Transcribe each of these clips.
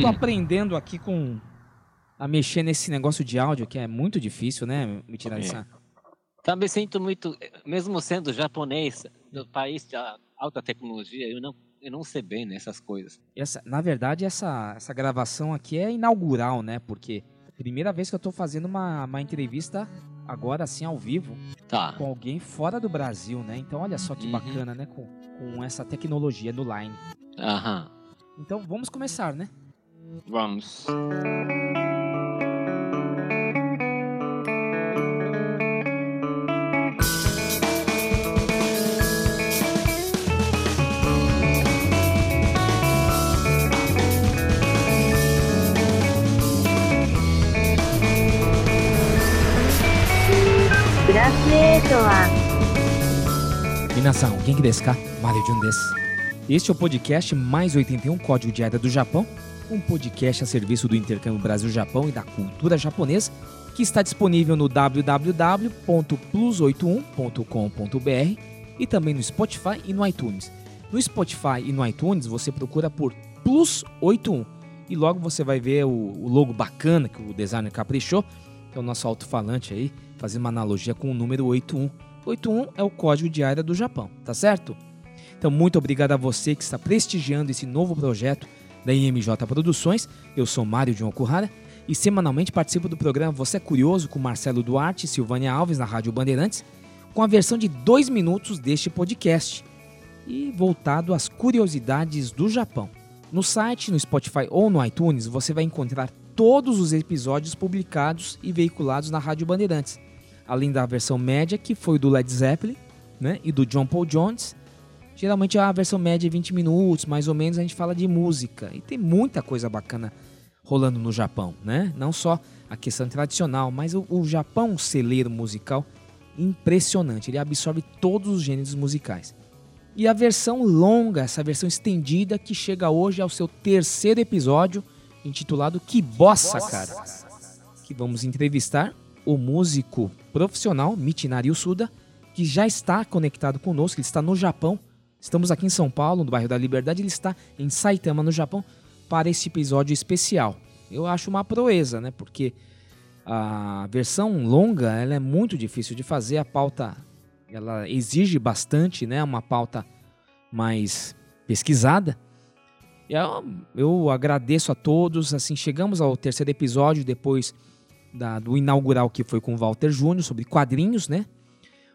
Tô aprendendo aqui com a mexer nesse negócio de áudio que é muito difícil, né? Me tirar essa. Também sinto muito, mesmo sendo japonês, do país de alta tecnologia, eu não, eu não sei bem nessas coisas. Essa, na verdade, essa, essa gravação aqui é inaugural, né? Porque primeira vez que eu tô fazendo uma, uma entrevista agora assim ao vivo Tá. com alguém fora do Brasil, né? Então olha só que Uhum. bacana, né? Com, com essa tecnologia no Line. Aham. Então vamos começar, né? Vamos. Minasan, Genki desu ka? Mario Jun desu. Este é o podcast Mais 81 Código de Área do Japão, um podcast a serviço do intercâmbio Brasil-Japão e da cultura japonesa, que está disponível no www.plus81.com.br e também no Spotify e no iTunes. No Spotify e no iTunes você procura por Plus 81 e logo você vai ver o, o logo bacana que o designer caprichou, que é o nosso alto-falante aí, fazendo uma analogia com o número 81. 81 é o código de área do Japão, tá certo? Então, muito obrigado a você que está prestigiando esse novo projeto da IMJ Produções. Eu sou Mário de Okuhara e semanalmente participo do programa Você é Curioso com Marcelo Duarte e Silvânia Alves na Rádio Bandeirantes, com a versão de dois minutos deste podcast e voltado às curiosidades do Japão. No site, no Spotify ou no iTunes, você vai encontrar todos os episódios publicados e veiculados na Rádio Bandeirantes, além da versão média, que foi do Led Zeppelin né, e do John Paul Jones. Geralmente a versão média é 20 minutos, mais ou menos, a gente fala de música. E tem muita coisa bacana rolando no Japão, né? Não só a questão tradicional, mas o, o Japão, um celeiro musical impressionante. Ele absorve todos os gêneros musicais. E a versão longa, essa versão estendida, que chega hoje ao seu terceiro episódio, intitulado Que Bossa, cara! Que vamos entrevistar o músico profissional Michinari Usuda, que já está conectado conosco, ele está no Japão. Estamos aqui em São Paulo, no bairro da Liberdade, ele está em Saitama, no Japão, para esse episódio especial. Eu acho uma proeza, né? Porque a versão longa, ela é muito difícil de fazer, a pauta ela exige bastante, né? Uma pauta mais pesquisada. Eu, eu agradeço a todos, assim, chegamos ao terceiro episódio depois da- do inaugural que foi com o Walter Júnior sobre quadrinhos, né?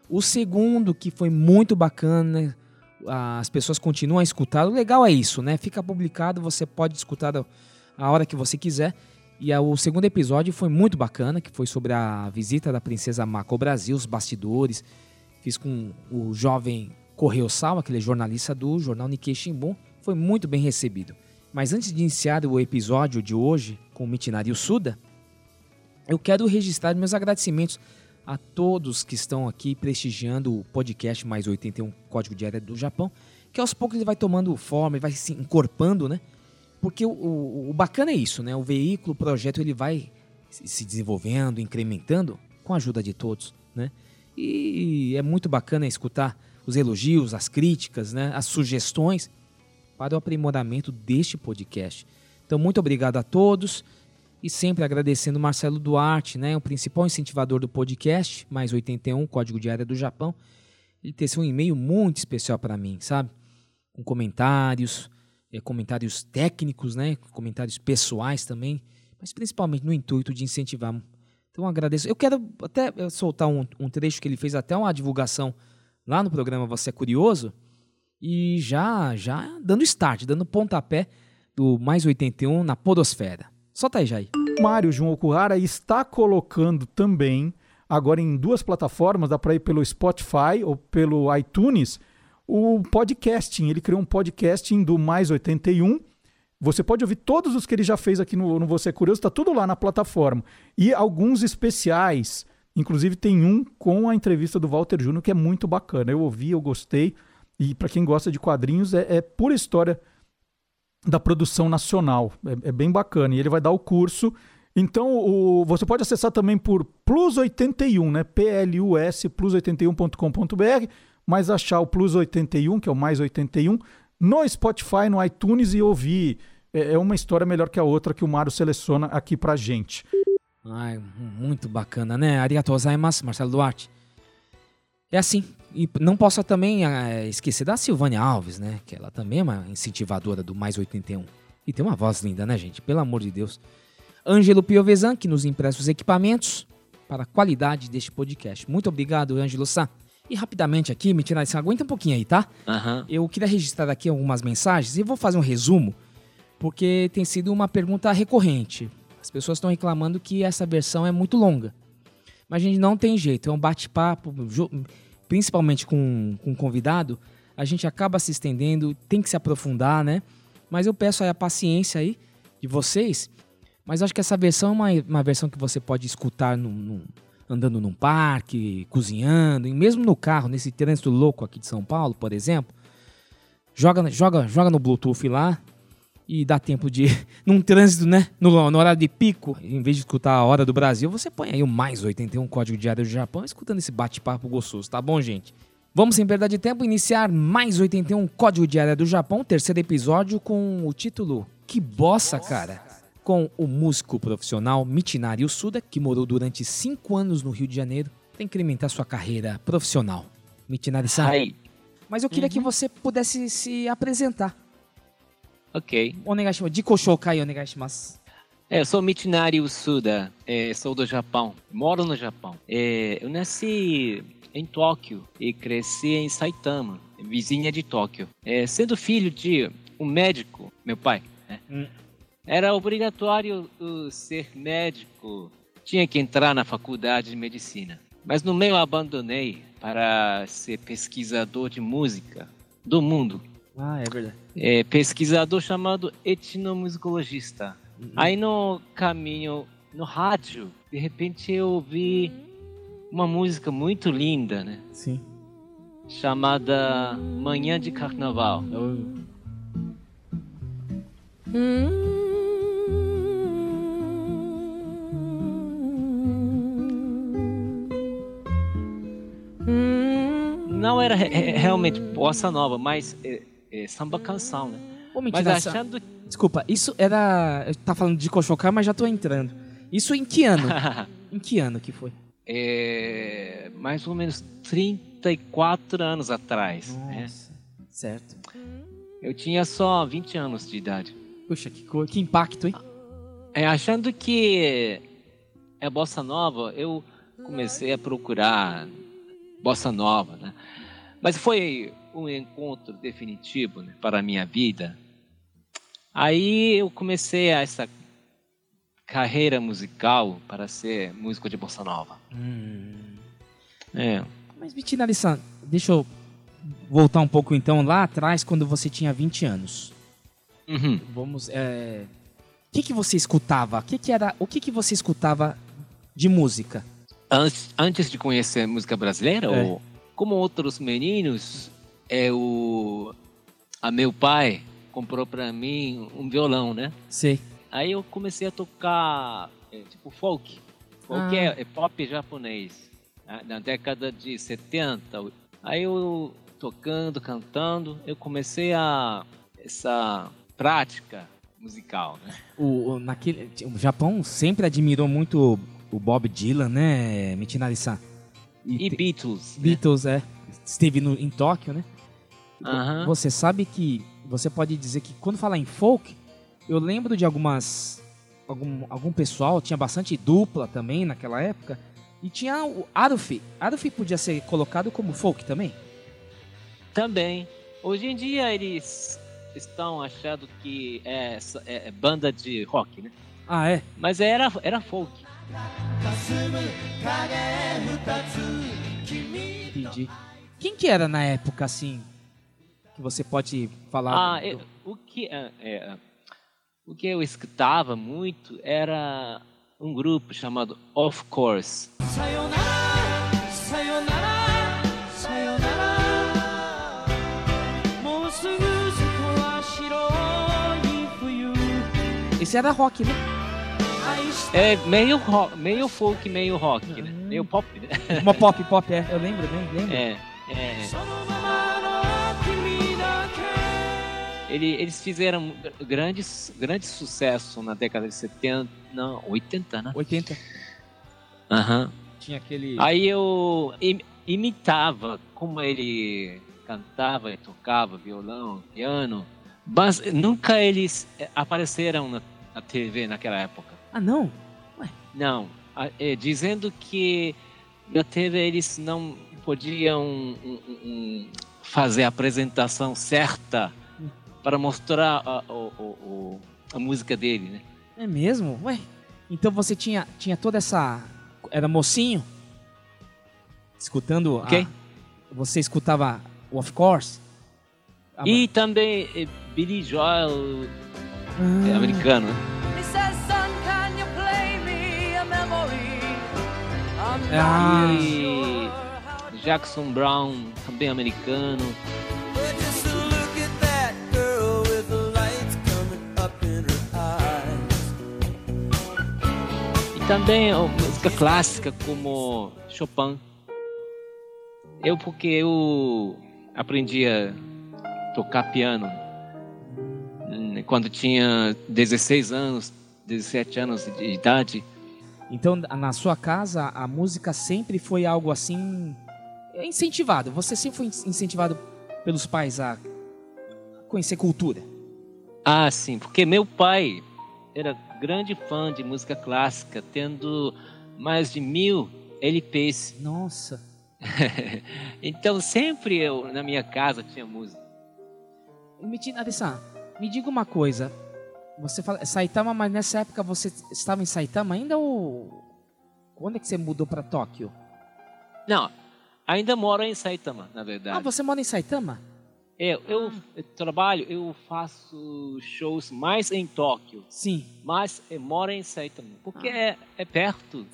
O segundo que foi muito bacana, as pessoas continuam a escutar. O legal é isso, né? Fica publicado, você pode escutar a- hora que você quiser. E o segundo episódio foi muito bacana, que foi sobre a visita da princesa Mako ao Brasil, os bastidores. Fiz com o jovem Correio Sal, aquele jornalista do jornal Nikkei Shimbun. Foi muito bem recebido. Mas antes de iniciar o episódio de hoje com o Michinari Suda, eu quero registrar meus agradecimentos a todos que estão aqui prestigiando o podcast Mais 81 Código de Área do Japão, que aos poucos ele vai tomando forma, ele vai se encorpando, né? Porque o, o- o bacana é isso, né? O veículo, o projeto, ele vai se se desenvolvendo, incrementando com a ajuda de todos, né? E é muito bacana escutar os elogios, as críticas, né? As sugestões para o aprimoramento deste podcast. Então, muito obrigado a todos e sempre agradecendo Marcelo Duarte, né, o principal incentivador do podcast, mais 81, Código de Área do Japão. Ele teceu um e-mail muito especial para mim, sabe? Com comentários, eh, comentários técnicos, né, comentários pessoais também, mas principalmente no intuito de incentivar. Então, agradeço. Eu quero até eh, soltar um, um trecho que ele fez, até uma divulgação lá no programa Você é Curioso, e já, já dando start, dando pontapé do mais 81 na Podosfera. Solta aí, Jair. Mário Jun Okuhara está colocando também, agora em duas plataformas, dá para ir pelo Spotify ou pelo iTunes, o podcasting. Ele criou um podcasting do Mais 81. Você pode ouvir todos os que ele já fez aqui no, no Você é Curioso, está tudo lá na plataforma. E alguns especiais. Inclusive tem um com a entrevista do Walter Júnior, que é muito bacana. Eu ouvi, eu gostei. E para quem gosta de quadrinhos, é, é pura história da produção nacional. É, é bem bacana. E ele vai dar o curso. Então, o- você pode acessar também por Plus 81, né? P-L-U-S, plus81.com.br, mas achar o Plus 81, que é o mais 81, no Spotify, no iTunes e ouvir é, é uma história melhor que a outra que o Mário seleciona aqui pra gente. Ai, muito bacana, né? Arigatou gozaimasu, Marcelo Duarte. É assim. E não posso também é, esquecer da Silvânia Alves, né? Que ela também é uma incentivadora do Mais 81. E tem uma voz linda, né, gente? Pelo amor de Deus. Ângelo Piovesan, que nos empresta os equipamentos para a qualidade deste podcast. Muito obrigado, Ângelo Sá. E rapidamente aqui, me tirar isso, aguenta um pouquinho aí, tá? Aham. Eu queria registrar aqui algumas mensagens e vou fazer um resumo, porque tem sido uma pergunta recorrente. As pessoas estão reclamando que essa versão é muito longa. Mas a gente não tem jeito, é um bate-papo, principalmente com, com um convidado, a gente acaba se estendendo, tem que se aprofundar, né? Mas eu peço a paciência aí de vocês. Mas acho que essa versão é uma, uma versão que você pode escutar num- num- andando num parque, cozinhando, e mesmo no carro, nesse trânsito louco aqui de São Paulo, por exemplo. Joga, joga, joga no Bluetooth lá e dá tempo de. Num trânsito, né? No, no horário de pico, em vez de escutar a hora do Brasil, você põe aí o mais 81 Código Diário do Japão, escutando esse bate-papo gostoso, tá bom, gente? Vamos, sem perda de tempo, iniciar mais 81 Código Diário do Japão, terceiro episódio com o título Que Bossa, cara! Com o músico profissional Michinari Usuda, que morou durante cinco anos no Rio de Janeiro, para incrementar sua carreira profissional. Michinari-san, mas eu queria que você pudesse se apresentar. Ok. Onegashimasu. Jiko shoukai onegashimasu. É, eu sou Michinari Usuda, é, sou do Japão, moro no Japão. É, eu nasci em Tóquio e cresci em Saitama, vizinha de Tóquio. É, sendo filho de um médico, meu pai, né? Hum. era obrigatório ser médico, tinha que entrar na faculdade de medicina. Mas no meio eu abandonei para ser pesquisador de música do mundo. Ah, é verdade. É, pesquisador chamado etnomusicologista. Aí no caminho, no rádio, de repente eu ouvi uma música muito linda, né? Sim. Chamada Manhã de Carnaval. Não era re- re- realmente bossa nova, mas é, é samba canção, né? Ô, Mas mentira, achando Desculpa, isso era. eu Tá falando de Koshokai, mas já tô entrando. Isso em que ano? em que ano que foi? é, mais ou menos 34 anos atrás. né? Certo. Eu tinha só 20 anos de idade. Puxa, que, co- que impacto, hein? É, achando que é bossa nova, eu comecei a procurar bossa nova, né? Mas foi um encontro definitivo né, para a minha vida. Aí eu comecei essa carreira musical para ser músico de bossa nova. Hum. É. Mas, Vitinari-san, deixa eu voltar um pouco então lá atrás, quando você tinha 20 anos. Uhum. Vamos. é, O que, que você escutava? O que, que era. O que, que você escutava de música? Antes, antes de conhecer música brasileira, É. ou, como outros meninos, é o a meu pai comprou para mim um violão, né? Sei. Aí eu comecei a tocar é, tipo folk. Folk Ah. é, é pop japonês. né? Na década de 70. Aí eu tocando, cantando, eu comecei a essa prática musical, né? O, o- naquele, o Japão sempre admirou muito o Bob Dylan, né, Michinari-san? E te- Beatles. né? Beatles, é. Esteve no, em Tóquio, né? Aham. Você sabe que você pode dizer que quando falar em folk, eu lembro de algumas algum, algum pessoal, tinha bastante dupla também naquela época, e tinha o Arufi. Arufi podia ser colocado como folk também? Também. Hoje em dia eles estão achando que é, é- é banda de rock, né? Ah, é? Mas era, era folk. Entendi. Quem que era na época, assim, você pode falar? Ah, do- eu- o, que, é, é, o que eu escutava muito era um grupo chamado Of Course. Esse era rock, né? É meio, ro- meio folk, meio rock, né? Meio pop, né? Uma pop, pop, é. Eu lembro, né? Lembro. É, é. Ele, eles fizeram grandes, grande sucesso na década de 70, não, 80, né? 80. Aham. Tinha aquele. Aí eu im- imitava como ele cantava e tocava violão, piano, mas nunca eles apareceram na, na TV naquela época. Ah, não? Não, a- eh, dizendo que na TV eles não podiam um, um, um, fazer a apresentação certa para mostrar a, o- o- a música dele, né? É mesmo? Ué. Então você tinha, tinha toda essa. Era mocinho? Escutando. a- Ok. Você escutava o Of Course? E também eh, Billy Joel ah, é americano, né? He says, son, can you play me a memory? I'm not Ah. it Jackson Brown, também americano. Também música clássica como Chopin. Eu porque eu aprendi a tocar piano hum, quando tinha 16 anos, 17 anos de idade. Então, na sua casa, a música sempre foi algo assim. incentivado. Você sempre foi incentivado pelos pais a conhecer cultura. Ah, sim, porque meu pai era grande fã de música clássica, tendo mais de mil LPs. Nossa. então sempre eu na minha casa tinha música. Me, me diga uma coisa. Você fala Saitama, mas nessa época você estava em Saitama ainda ou. Quando é que você mudou para Tóquio? Não, ainda moro em Saitama, na Ah, verdade. você mora em Saitama? Eu, eu, eu trabalho, eu faço shows mais em Tóquio, Sim. mas eu moro em Saitama, porque é, é perto.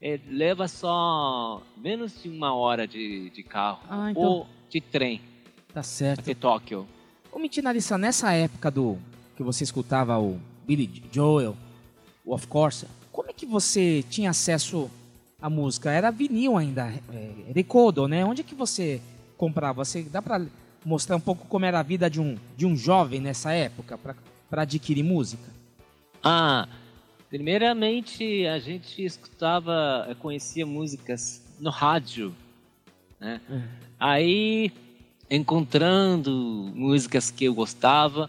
É, leva só menos de uma hora de, de carro Ah, então- ou de trem Tá certo. até Tóquio. Ô, Mitinarissa, nessa época do que você escutava o Billy Joel, o Of Course, como é que você tinha acesso à música? Era vinil ainda, é, Recodo, né? Onde é que você comprava? Você dá pra mostrar um pouco como era a vida de um, de um jovem nessa época pra adquirir música? Ah, primeiramente a gente escutava, eh, conhecia músicas no rádio, né? Aí, encontrando músicas que eu gostava,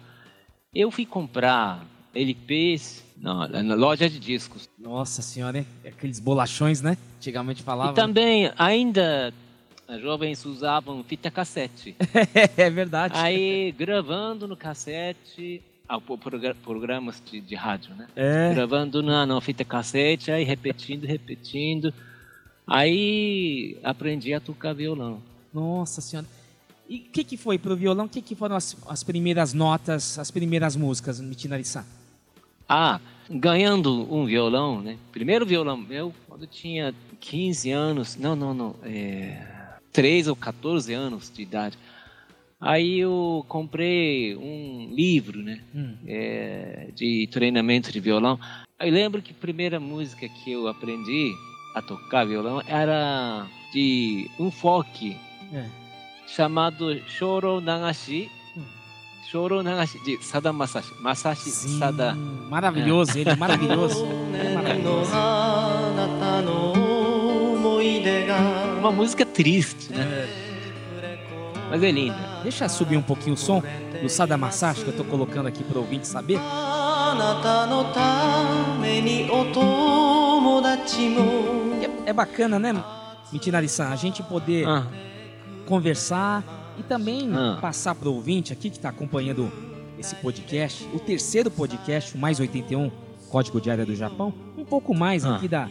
eu fui comprar LPs na, na loja de discos. Nossa senhora, hein? Aqueles bolachões, né? Antigamente falava. E também, ainda, os jovens usavam fita cassete. é verdade. Aí, gravando no cassete, ah, pro- progra- programas de, de rádio, né? É. Gravando na, na fita cassete, aí repetindo, repetindo. Aí aprendi a tocar violão. Nossa senhora. E o que, que foi pro violão? O que, que foram as, as primeiras notas, as primeiras músicas, Mitinarissa? Ah, ganhando um violão, né? Primeiro violão meu, quando eu tinha 15 anos, não, não, não, é, 13 ou 14 anos de idade. Aí eu comprei um livro, né? Hum. é, de treinamento de violão. Eu lembro que a primeira música que eu aprendi a tocar violão era de um folk É. chamado Shoro Nagashi. Shoro Nagashi de Sada Masashi. Masashi Sim, Sada. maravilhoso, ele é maravilhoso. É maravilhoso あなたの思い出が Uma música triste, né? Mas é linda. Deixa eu subir um pouquinho o som do Sada Masashi que eu tô colocando aqui pro ouvinte saber. あなたのためにお友達も É, é bacana, né, Mitinari-san? A gente poder Ah, conversar e também Ah. passar pro ouvinte aqui que está acompanhando esse podcast, o terceiro podcast, o mais 81, Código Diário do Japão, um pouco mais Ah. aqui da,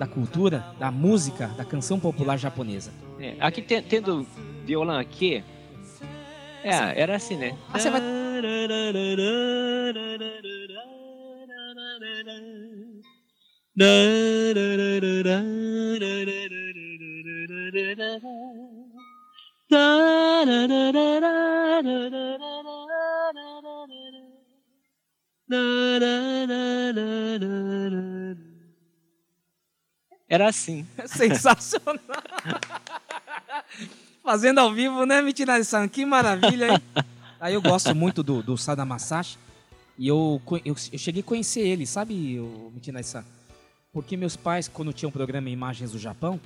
da cultura, da música, da canção popular japonesa. é, aqui tem- tendo violão aqui. É, era assim, né? Ah, você vai- Era assim. Sensacional! Fazendo ao vivo, né, Mitinari-san? Que maravilha, hein? Aí eu gosto muito do, do Sada Masashi. E eu, eu, eu cheguei a conhecer ele, sabe, o Mitinai-san? Porque meus pais, quando tinham um programa Imagens do Japão,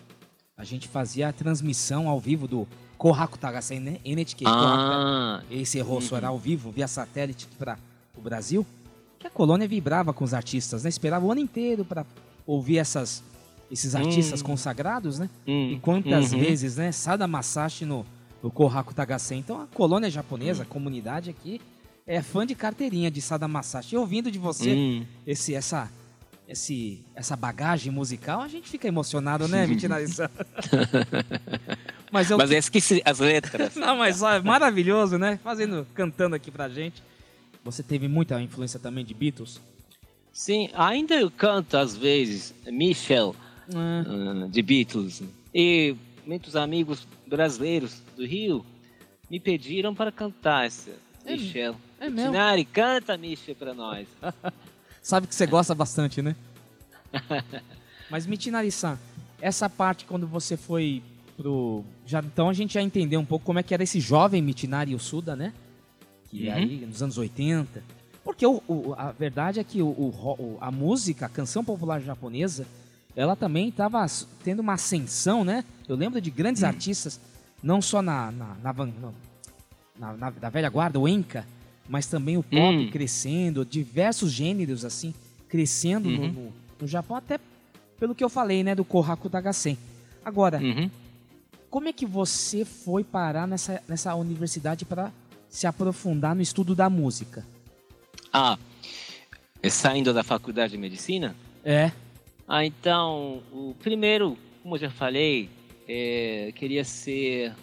a gente fazia a transmissão ao vivo do Kohaku Tagasen, né? NHK. Kohaku Ah, esse rosto era ao vivo, via satélite para o Brasil, que a colônia vibrava com os artistas, né? Esperava o ano inteiro para ouvir essas, esses artistas Hum. consagrados, né? hum, E quantas uhum. vezes, né? Sada Masashi no, no Kohaku Tagasen. Então a colônia japonesa, Hum. a comunidade aqui, é fã de carteirinha de Sada Masashi. E ouvindo de você Hum. esse, essa, esse, essa bagagem musical, a gente fica emocionado, né, Mitinari-san? Mas eu Mas eu esqueci as letras. não, mas ó, é maravilhoso, né? Fazendo, cantando aqui pra gente. Você teve muita influência também de Beatles? Sim, ainda eu canto às vezes Michel, Ah, de Beatles. E muitos amigos brasileiros do Rio me pediram para cantar essa É- Michel. é mesmo? Tinari, canta Michel para nós. sabe que você gosta bastante, né? Mas Mitinari-san, essa parte quando você foi pro... Já, então a gente já entendeu um pouco como é que era esse jovem Mitinari Suda, né? Que Uhum. aí, nos anos 80... Porque o, o- a verdade é que o- a música, a canção popular japonesa, ela também estava tendo uma ascensão, né? Eu lembro de grandes Hum. artistas, não só na, na, na, no- na- na- da velha guarda, o Enka, mas também o pop Hum. crescendo, diversos gêneros assim, crescendo no, Uhum. no, no Japão, até pelo que eu falei, né, do Kohaku Tagasen. Agora, Uhum. como é que você foi parar nessa, nessa universidade para se aprofundar no estudo da música? Ah, é saindo da faculdade de medicina? É. Ah, então, o primeiro, como eu já falei, é, queria ser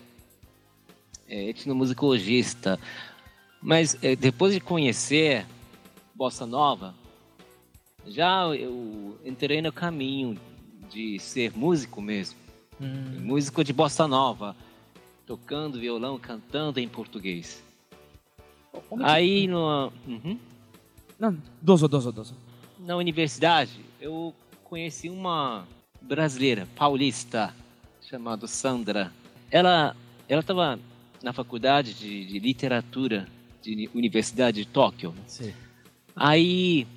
é, etnomusicologista. Mas é, depois de conhecer Bossa Nova, já eu entrei no caminho de ser músico mesmo. Hum, Músico de Bossa Nova, tocando violão, cantando em português. como é que- Aí, no, uhum. Não, dozo, dozo, dozo. na universidade, eu conheci uma brasileira, paulista, chamada Sandra. Ela ela estava na faculdade de, de literatura de Uni- Universidade de Tóquio. Sim. Aí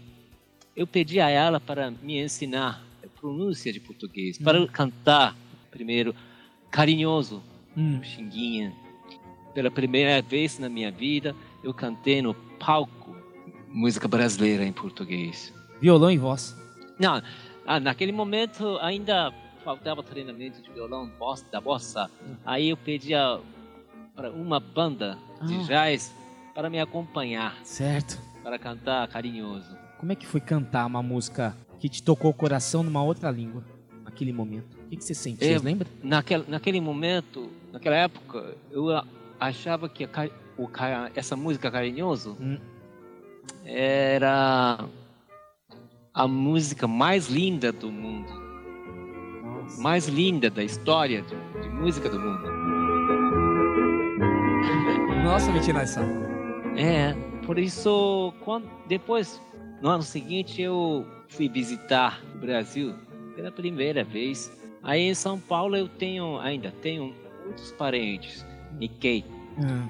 eu pedi a ela para me ensinar a pronúncia de português, para eu cantar primeiro carinhoso, Hum, Xinguinha. Pela primeira vez na minha vida, eu cantei no palco música brasileira em português. violão e voz. Não, ah, naquele momento ainda faltava treinamento de violão bossa, da bossa. Aí eu pedia para uma banda de Ah. jazz para me acompanhar, Certo. para cantar carinhoso. Como é que foi cantar uma música que te tocou o coração numa outra língua, naquele momento? O que, que você sentia, Eu- lembra? Naquele, naquele momento, naquela época, eu achava que a o essa música carinhoso Hum. era a música mais linda do mundo, Nossa. mais linda da história de, de música do mundo. Nossa, essa. É, por isso, quando, depois, no ano seguinte, eu fui visitar o Brasil pela primeira vez. Aí em São Paulo eu tenho, ainda tenho muitos parentes, Nikkei. Ah,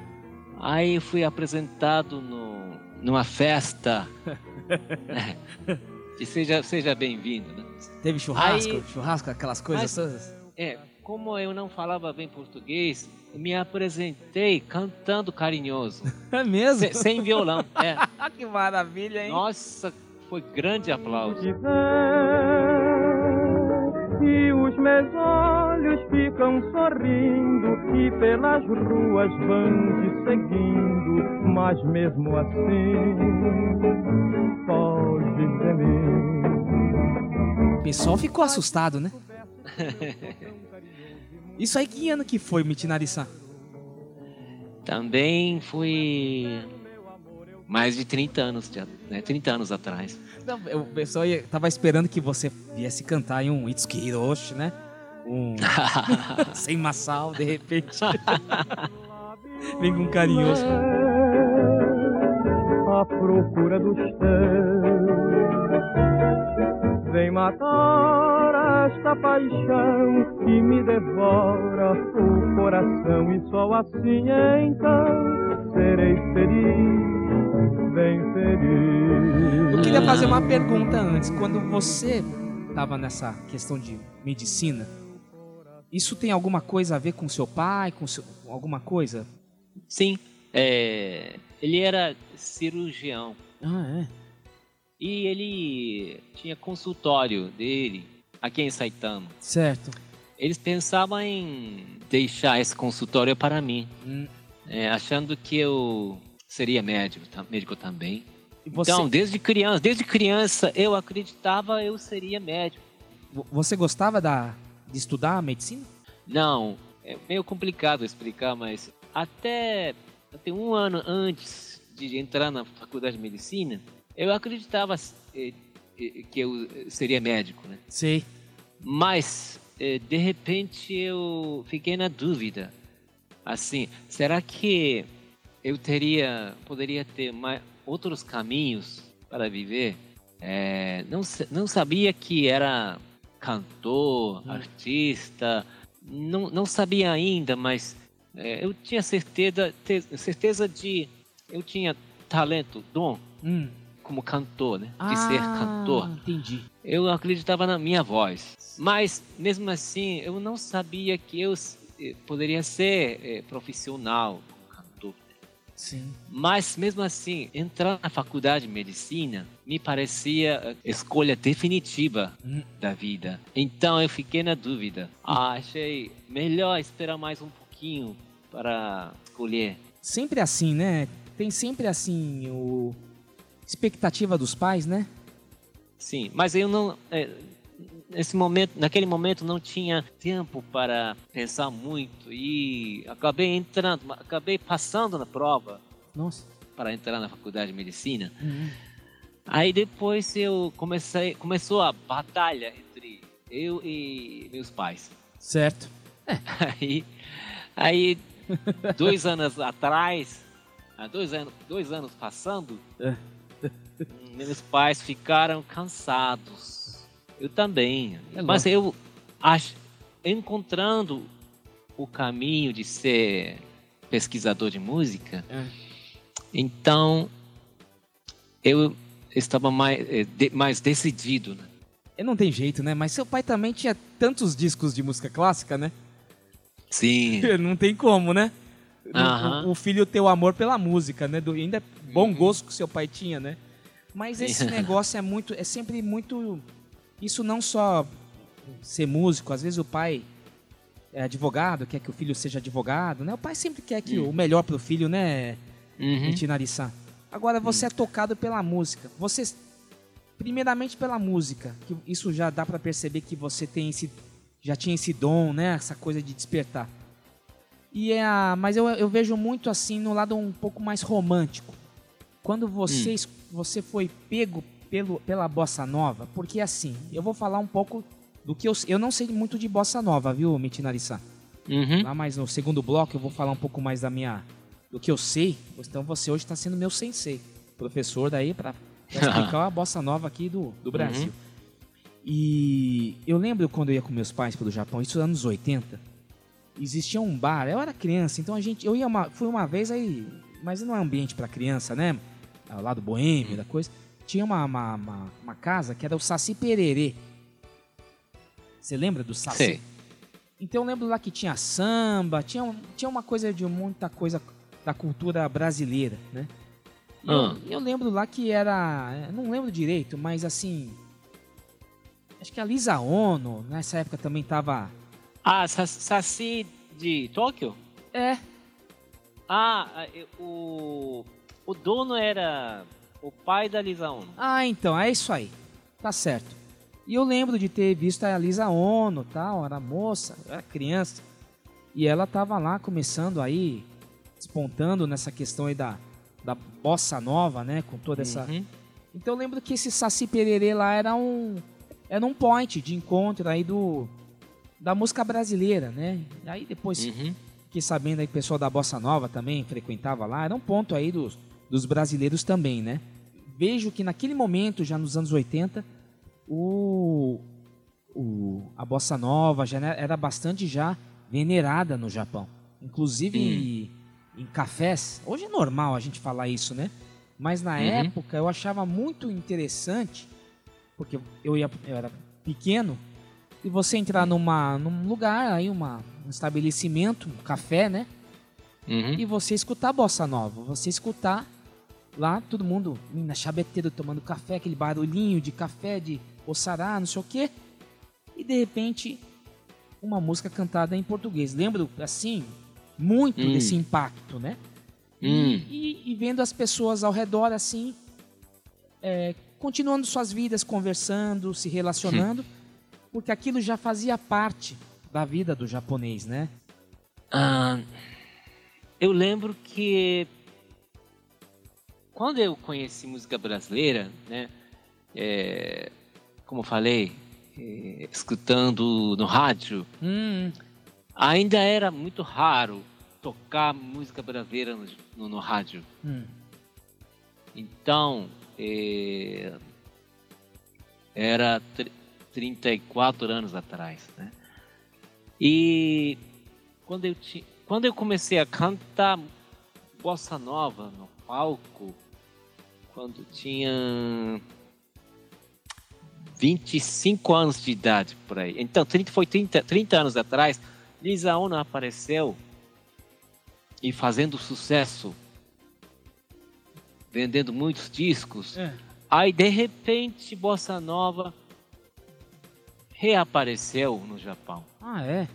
Aí fui apresentado no, numa festa. que seja, seja bem-vindo, né? Teve churrasco, Aí- churrasco, aquelas coisas Mas- todas. É, como eu não falava bem português, eu me apresentei cantando carinhoso, É mesmo? se- sem violão. É. que maravilha, hein? Nossa, foi grande aplauso. E os meus olhos ficam sorrindo e pelas ruas vão te seguindo, mas mesmo assim foges de mim. O pessoal ficou assustado, né? Isso aí que ano que foi, Mitinari-san? Também foi mais de 30 anos, já, né? 30 anos atrás. Não, eu- o pessoal ia, tava esperando que você viesse cantar em um Itsuki Hiroshi, né? Um sem massal, de repente. Vem com um carinhoso. À procura dos teus. Vem matar esta paixão que me devora o coração e só assim então serei feliz, bem feliz. Eu queria fazer uma pergunta antes. Quando você estava nessa questão de medicina, isso tem alguma coisa a ver com seu pai, com seu, alguma coisa? Sim, é, ele era cirurgião Ah, é. e ele tinha consultório dele aqui em Saitama. Certo. Eles pensavam em deixar esse consultório para mim, Hum. é, achando que eu seria médico, médico também. E você, Então, desde criança, desde criança eu acreditava eu seria médico. vo- você gostava da, de estudar medicina? Não, é meio complicado explicar, mas até, até um ano antes de entrar na faculdade de medicina, eu acreditava eh, eh, que eu seria médico, né? Sei. Mas, de repente, eu fiquei na dúvida. Assim, será que eu teria, poderia ter mais, outros caminhos para viver? Eh, não, não sabia que era cantor, artista, não, não sabia ainda, mas eh, eu tinha certeza, te- certeza de eu tinha talento, dom Hum. como cantor, né? De ser cantor. Ah, Entendi. Eu acreditava na minha voz. Mas, mesmo assim, eu não sabia que eu eh, poderia ser eh, profissional. Sim. Mas, mesmo assim, entrar na faculdade de medicina me parecia a escolha definitiva Hum. da vida. Então, eu fiquei na dúvida. Ah, achei melhor esperar mais um pouquinho para escolher. Sempre assim, né? Tem sempre assim o expectativa dos pais, né? Sim, mas eu não. É, nesse momento, naquele momento, não tinha tempo para pensar muito e acabei entrando, acabei passando na prova Nossa. para entrar na faculdade de medicina. Uhum. Aí depois eu comecei, começou a batalha entre eu e meus pais. Certo. Aí, aí dois anos atrás, dois anos, dois anos passando, É. meus pais ficaram cansados. Eu também. É Mas eu acho, encontrando o caminho de ser pesquisador de música, É. então eu estava mais, eh, mais decidido. Né? É, Não tem jeito, né? Mas seu pai também tinha tantos discos de música clássica, né? Sim. Não tem como, né? O, o filho ter o amor pela música, né? Do, ainda é bom gosto que seu pai tinha, né? Mas esse negócio é muito, é sempre muito. Isso não só ser músico, às vezes o pai é advogado, quer que o filho seja advogado, né? O pai sempre quer que o melhor pro filho, né? Uhum. Agora você é tocado pela música. Você primeiramente pela música, que isso já dá pra perceber que você tem esse já tinha esse dom, né? Essa coisa de despertar. E é a, mas eu, eu vejo muito assim no lado um pouco mais romântico. Quando você es- você foi pego pelo, pela bossa nova, porque assim, eu vou falar um pouco do que eu eu não sei muito de bossa nova, viu, Mitinarissá? Uhum. Lá mais no segundo bloco eu vou falar um pouco mais da minha do que eu sei. Então você hoje está sendo meu sensei, professor daí para explicar a bossa nova aqui do, do Brasil. E eu lembro quando eu ia com meus pais pelo Japão, isso anos 80. Existia um bar, eu era criança, então a gente eu ia uma, fui uma vez aí, mas não é ambiente para criança, né? Ao lado boêmio da coisa. Tinha uma, uma, uma, uma casa que era o Saci Pererê. Você lembra do Saci? Sei. Então eu lembro lá que tinha samba, tinha, tinha uma coisa de muita coisa da cultura brasileira, né? E eu, Ah. eu lembro lá que era. eu Não lembro direito, mas assim. Acho que a Lisa Ono, nessa época também tava. Ah, Sa- Saci de Tóquio? É, Ah, eu- o, o dono era o pai da Lisa Ono. Ah, então, é isso aí. Tá certo. E eu lembro de ter visto a Lisa Ono, tal, era moça, era criança. E ela tava lá começando aí, despontando nessa questão aí da, da bossa nova, né? Com toda essa. Uhum. Então eu lembro que esse Saci Pererê lá era um. Era um point de encontro aí do. Da música brasileira, né? E aí depois Uhum. fiquei sabendo aí que o pessoal da Bossa Nova também frequentava lá. Era um ponto aí dos, dos brasileiros também, né? Vejo que naquele momento, já nos anos 80, o, o, a Bossa Nova já era bastante já venerada no Japão. Inclusive, em cafés. Hoje é normal a gente falar isso, né? Mas na Uhum. época eu achava muito interessante, porque eu, ia, eu era pequeno, e você entrar numa, num lugar, aí uma, um estabelecimento, um café, né? Uhum. E você escutar bossa nova, você escutar lá todo mundo hum, na chabeteira tomando café, aquele barulhinho de café, de ossará, não sei o quê. E de repente, uma música cantada em português. Lembro, assim, muito Hum. desse impacto, né? Hum. E, e vendo as pessoas ao redor assim, é, continuando suas vidas, conversando, se relacionando, porque aquilo já fazia parte da vida do japonês, né? Ah, eu lembro que quando eu conheci música brasileira, né, é, como eu falei, é, escutando no rádio, Hum, ainda era muito raro tocar música brasileira no, no- no rádio. hum. Então, é, era tr- 34 anos atrás, né? E quando eu, ti, quando eu comecei a cantar bossa nova no palco, quando tinha 25 anos de idade por aí. Então, 30, foi 30, 30 anos atrás, Lisa Ono apareceu e fazendo sucesso, vendendo muitos discos. É. Aí, de repente, Bossa Nova reapareceu no Japão. Ah, é?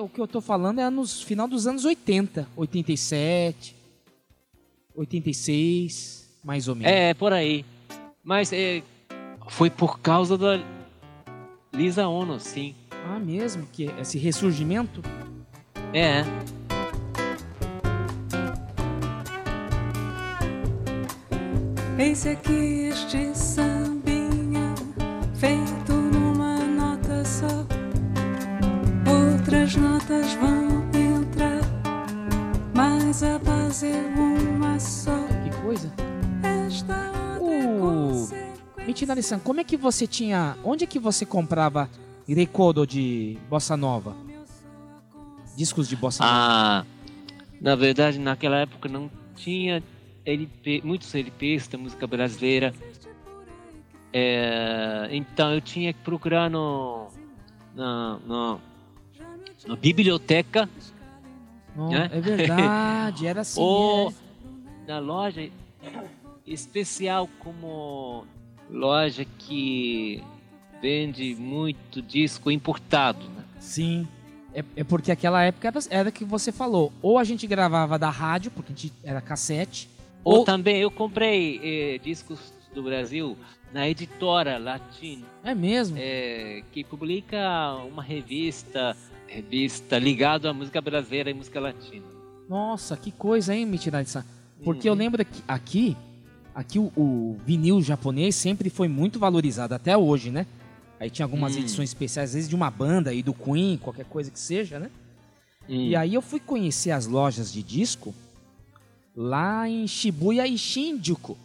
O que eu tô falando é nos final dos anos 80, 87, 86, mais ou menos. É, por aí. Mas é, foi por causa da Lisa Ono, sim. Ah, mesmo? Que esse ressurgimento? É. Eis aqui este sambinha feito numa nota só. Outras notas vão entrar, mas a base é uma. Que coisa. Esta outra consequência. Mitinari-san, como é que você tinha... Onde é que você comprava recordo de bossa nova? Discos de bossa nova? Ah, na verdade, naquela época não tinha LP, muitos LPs da música brasileira. É, então eu tinha que procurar no, na, no, na biblioteca Não, né? É verdade, era assim. ou é. na loja especial como loja que vende muito disco importado. Né? Sim. É, é porque aquela época era, era que você falou. Ou a gente gravava da rádio, porque a gente era cassete. Ou Ou, também eu comprei eh, discos do Brasil na editora Latino, É mesmo? eh, que publica uma revista, revista ligada à música brasileira e música latina. Nossa, que coisa, hein, Mitinari-san? Porque eu Uhum. lembro que aqui, aqui o, o vinil japonês sempre foi muito valorizado, até hoje, né? Aí tinha algumas Hum. edições especiais, às vezes de uma banda aí do Queen, qualquer coisa que seja, né? Hum. E aí eu fui conhecer as lojas de disco lá em Shibuya e Shinjuku.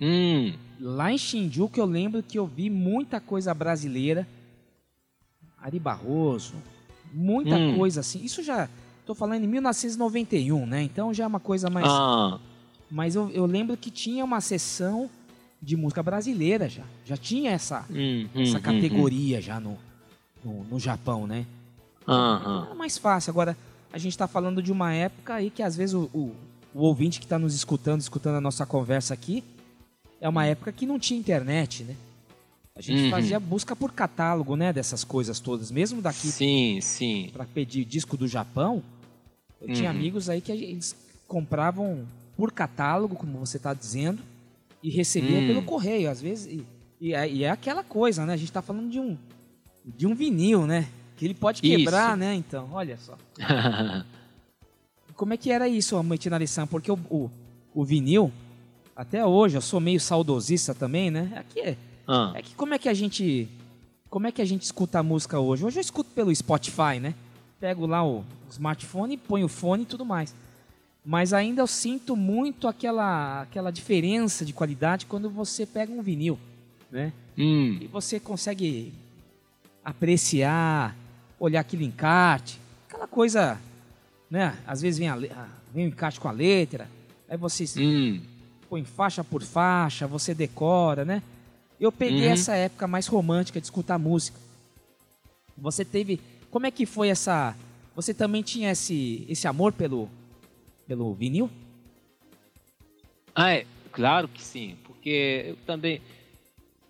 Hum, Lá em Shinjuku eu lembro que eu vi muita coisa brasileira. Ari Barroso, muita Hum. coisa assim. Isso já, tô falando em 1991, né? Então já é uma coisa mais... ah, Mas eu, eu lembro que tinha uma sessão de música brasileira já. Já tinha essa, hum, essa hum, categoria já no, no, no Japão, né? hum, aham. Era mais fácil. Agora, a gente está falando de uma época aí que às vezes o, o, o ouvinte que está nos escutando, escutando a nossa conversa aqui, é uma época que não tinha internet, né? A gente Uhum. fazia busca por catálogo, né? Dessas coisas todas. Mesmo daqui Sim, sim. para pedir disco do Japão, eu tinha Uhum. amigos aí que eles compravam por catálogo, como você está dizendo, e recebia Hum. pelo correio, às vezes. E, e é, e é aquela coisa, né? A gente está falando de um, de um vinil, né? Que ele pode Isso. quebrar, né? Então, olha só. Como é que era isso, Moitinari-san? Porque o, o, o vinil, até hoje, eu sou meio saudosista também, né? Aqui é, Ah, é que como é que a gente. Como é que a gente escuta a música hoje? Hoje eu escuto pelo Spotify, né? Pego lá o smartphone, ponho o fone e tudo mais. Mas ainda eu sinto muito aquela, aquela diferença de qualidade quando você pega um vinil, né? hum, E você consegue apreciar, olhar aquele encarte, aquela coisa né? Às vezes vem, a, vem o encaixe com a letra, aí você Hum, põe faixa por faixa, você decora, né? Eu peguei Uhum. essa época mais romântica de escutar música. Você teve. Como é que foi essa. Você também tinha esse, esse amor pelo, pelo vinil? Ah, é, claro que sim, porque eu também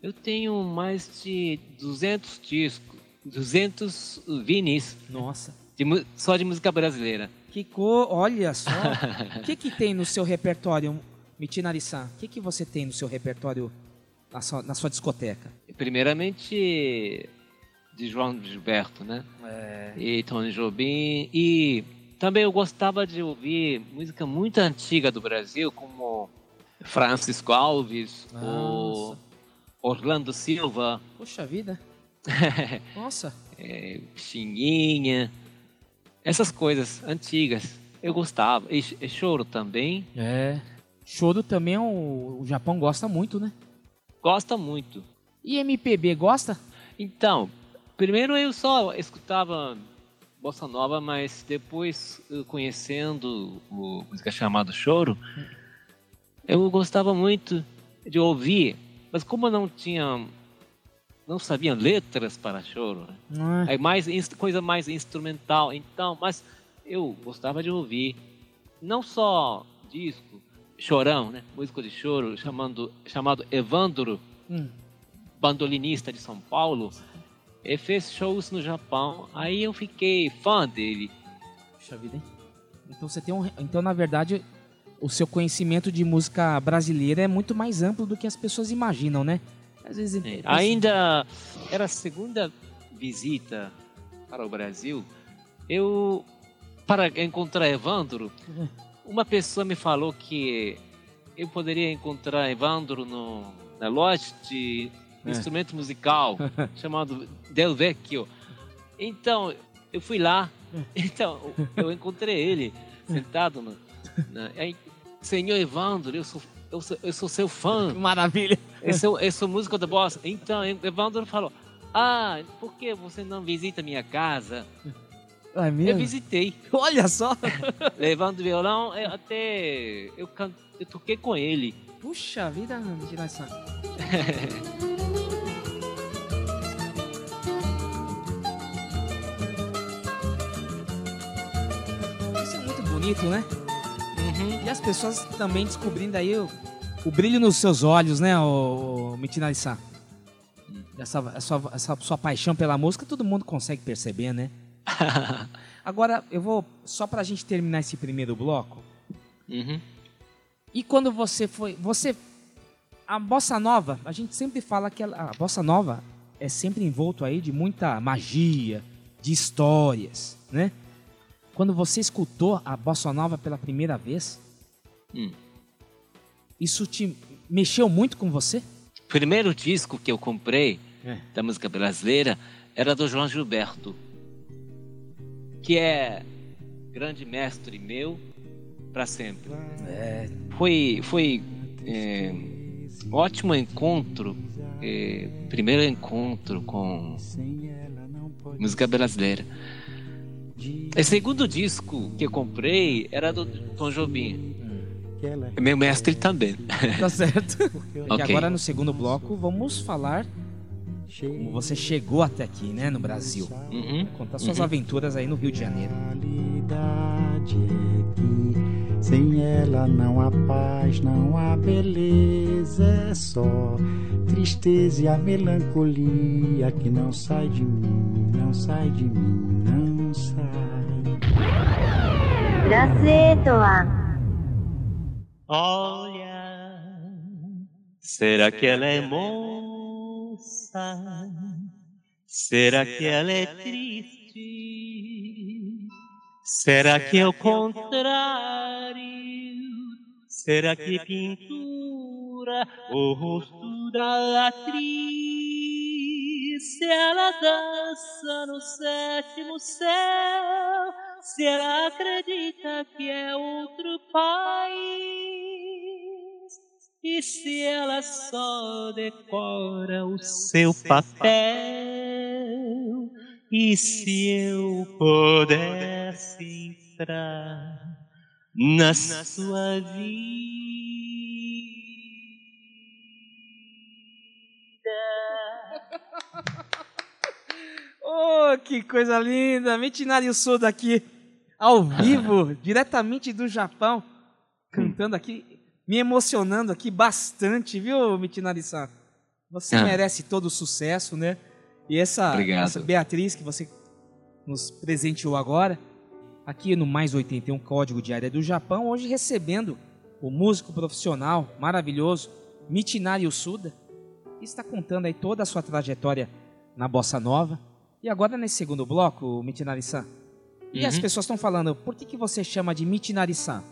eu tenho mais de 200 discos, 200 vinis Nossa. de só de música brasileira. Que cor. Olha só. O que, que tem no seu repertório, Mitinari-san? O que, que você tem no seu repertório na sua, na sua discoteca? Primeiramente de João Gilberto, né? É. E Tony Jobim e também eu gostava de ouvir música muito antiga do Brasil, como Francisco Alves, o Nossa. Orlando Silva, Poxa vida. Nossa. é, Xinguinha, essas coisas antigas. Eu gostava. E, e choro também. É. Choro também é o, o Japão gosta muito, né? Gosta muito. E MPB gosta? Então, primeiro eu só escutava bossa nova, mas depois conhecendo o música chamada Choro, eu gostava muito de ouvir, mas como eu não tinha não sabia letras para Choro? Ah, é mais coisa mais instrumental, então, mas eu gostava de ouvir não só disco, chorão, né? Músico de choro, chamando chamado Evandro hum. bandolinista de São Paulo, ele fez shows no Japão. Aí eu fiquei fã dele. Puxa vida, hein? Então você tem um. Então, na verdade, o seu conhecimento de música brasileira é muito mais amplo do que as pessoas imaginam, né? Às vezes. É, Ainda era a segunda visita para o Brasil. Eu, para encontrar Evandro, uma pessoa me falou que eu poderia encontrar Evandro no, na loja de instrumento musical chamado Del Vecchio. Então, eu fui lá. Então, eu encontrei ele sentado no, na, aí, Senhor Evandro, eu sou, eu sou, eu sou seu fã. Maravilha. Esse é, o- esse é o músico da bossa. Então, Evandro falou: Ah, por que você não visita minha casa? É Eu mesmo? visitei. Olha só. Levando violão, eu até. Eu, can... eu toquei com ele. Puxa vida, Mitinari-san. Isso é muito bonito, né? E as pessoas também descobrindo aí o, o brilho nos seus olhos, né, o, o Mitinari-san? Essa, essa, essa sua paixão pela música, todo mundo consegue perceber, né? Agora, eu vou, só pra gente terminar esse primeiro bloco, Uhum. e quando você foi. Você. A bossa nova, a gente sempre fala que ela- a bossa nova é sempre envolto aí de muita magia, de histórias, né? Quando você escutou a bossa nova pela primeira vez, Hum. isso te mexeu muito com você? Primeiro disco que eu comprei É. da música brasileira era do João Gilberto, que é grande mestre meu para sempre. É. Foi, foi é, ótimo encontro, é, primeiro encontro com música brasileira. O segundo disco que eu comprei era do Tom Jobim. É meu mestre também. Tá certo. E Ok. agora no segundo bloco vamos falar como você chegou até aqui, né, no Brasil. Uhum. Contar suas uhum. aventuras aí no Rio de Janeiro. Realidade é que sem ela não há paz, não há beleza, é só tristeza e a melancolia que não sai de mim, não sai de mim, não sai. Bracetoa. Olha, será que ela é boa? Moça? Será que ela é triste? Será que é o contrário? Será que pintura o rosto da atriz? Se ela dança no sétimo céu, se ela acredita que é outro país, e se ela só decora o seu papel, e se eu pudesse entrar na sua vida. Oh, que coisa linda! Mitinari Soda aqui, ao vivo, diretamente do Japão, cantando aqui, me emocionando aqui bastante, viu, Mitinari-san? Você Ah. merece todo o sucesso, né? E essa, essa Beatriz que você nos presenteou agora, aqui no Mais 81 Código de Área do Japão, hoje recebendo o músico profissional maravilhoso, Michinari Suda, que está contando aí toda a sua trajetória na Bossa Nova. E agora nesse segundo bloco, Michinari-san, e Uhum. as pessoas estão falando, por que, que você chama de Michinari-san?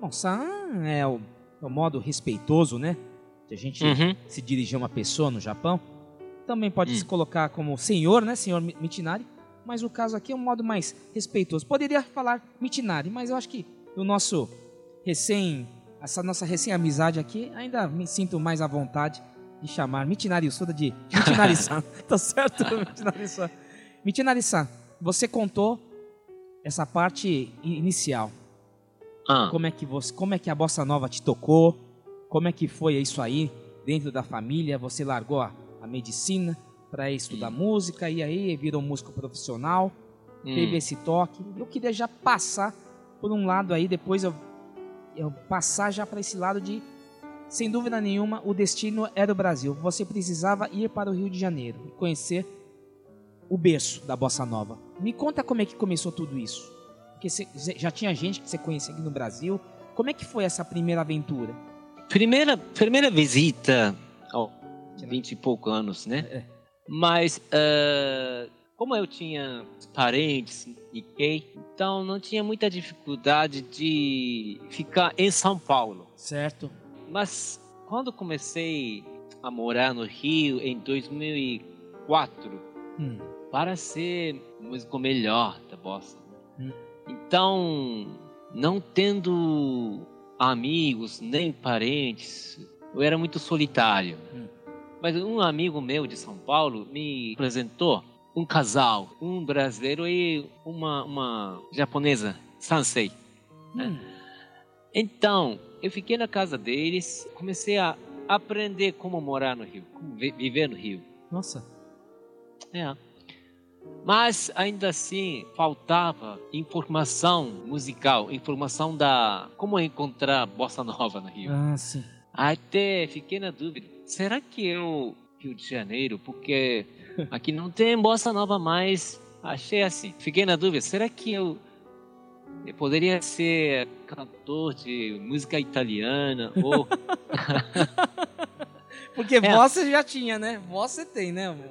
Bom, san é o, é o modo respeitoso, né? De a gente Uhum. se dirigir a uma pessoa no Japão. Também pode Hum. se colocar como senhor, né? Senhor Mi- Michinari. Mas o caso aqui é um modo mais respeitoso. Poderia falar Michinari, mas eu acho que no nosso recém... Essa nossa recém-amizade aqui, ainda me sinto mais à vontade de chamar Michinari Suda de Michinari-san. tá certo, Michinari-san? Michinari-san, você contou essa parte inicial. Ah, Como é que você, como é que a bossa nova te tocou? Como é que foi isso aí dentro da família? Você largou a, a medicina para estudar música e aí virou músico profissional, hum. teve esse toque. Eu queria já passar por um lado aí, depois eu, eu passar já para esse lado de, sem dúvida nenhuma, o destino era o Brasil. Você precisava ir para o Rio de Janeiro e conhecer o berço da bossa nova. Me conta como é que começou tudo isso. Porque você- já tinha gente que você conhecia aqui no Brasil. Como é que foi essa primeira aventura? Primeira, primeira visita aos 20 e poucos anos, né? É. Mas, ah, como eu tinha parentes em Kei, então não tinha muita dificuldade de ficar em São Paulo. Certo. Mas quando comecei a morar no Rio em 2004, Hum. para ser músico melhor da bossa. né? Hum. Então, não tendo amigos nem parentes, eu era muito solitário. Hum. Mas um amigo meu de São Paulo me apresentou um casal, um brasileiro e uma, uma japonesa, Sansei. Hum. Então, eu fiquei na casa deles, comecei a aprender como morar no Rio, como vi- viver no Rio. Nossa. É. Mas ainda assim faltava informação musical, informação da como encontrar bossa nova no Rio. Ah, sim. Até fiquei na dúvida, será que eu Rio de Janeiro, porque aqui não tem bossa nova mais. Achei assim, fiquei na dúvida, será que eu eu poderia ser cantor de música italiana ou Porque É. voz você já tinha, né? Voz você tem, né? amor?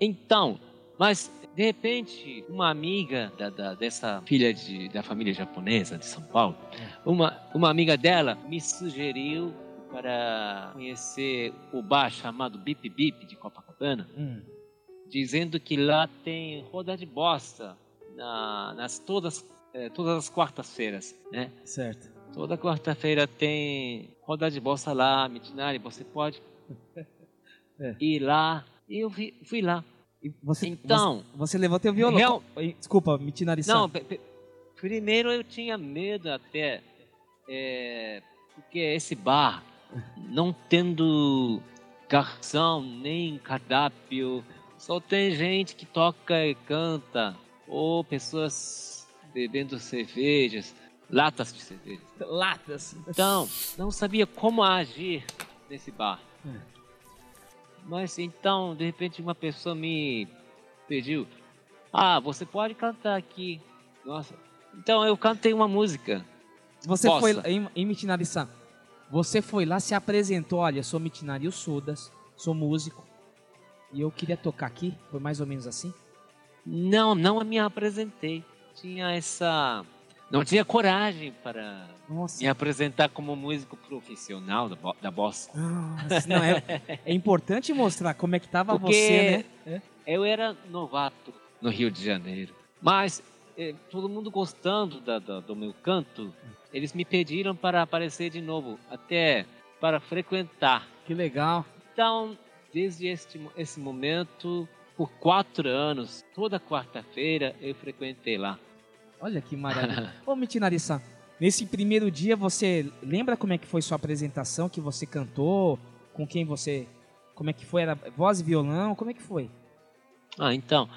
Então, mas de repente, uma amiga da, da- dessa filha de, da família japonesa de São Paulo, uma, uma amiga dela me sugeriu para conhecer o bar chamado Bip Bip de Copacabana, Hum. dizendo que lá tem roda de bosta na- nas todas, eh, todas as quartas-feiras, né? Certo. Toda quarta-feira tem roda de bosta lá, Mitinari, você pode É. ir lá. E eu fui, fui lá. Você, Então, você, você levou teu violão. Real- Desculpa, Mitinari-san. Não, pe- pe- primeiro eu tinha medo até, é, porque esse bar, não tendo garçom nem cardápio, só tem gente que toca e canta, ou pessoas bebendo cervejas, latas de cerveja. Latas. Então, não sabia como agir nesse bar. É. Mas então, de repente, uma pessoa me pediu: Ah, você pode cantar aqui. Nossa. Então eu cantei uma música. Você Bossa. foi em, em Mitinari-san. Você foi lá, se apresentou. Olha, sou Mitinari Sudas, sou músico. E eu queria tocar aqui. Foi mais ou menos assim? Não, não me apresentei. Tinha essa. Não tinha coragem para Nossa. me apresentar como músico profissional da, bo- da bossa. Nossa, não, é, é importante mostrar como é que tava Porque você, né? eu era novato no Rio de Janeiro. Mas eh, todo mundo gostando da- da- do meu canto, eles me pediram para aparecer de novo, até para frequentar. Que legal. Então, desde este, esse momento, por quatro anos, toda quarta-feira eu frequentei lá. Olha que maravilha. Ô, Mitinari-san, nesse primeiro dia você lembra como é que foi sua apresentação, que você cantou, com quem você... Como é que foi? Era voz e violão? Como é que foi? Ah, então,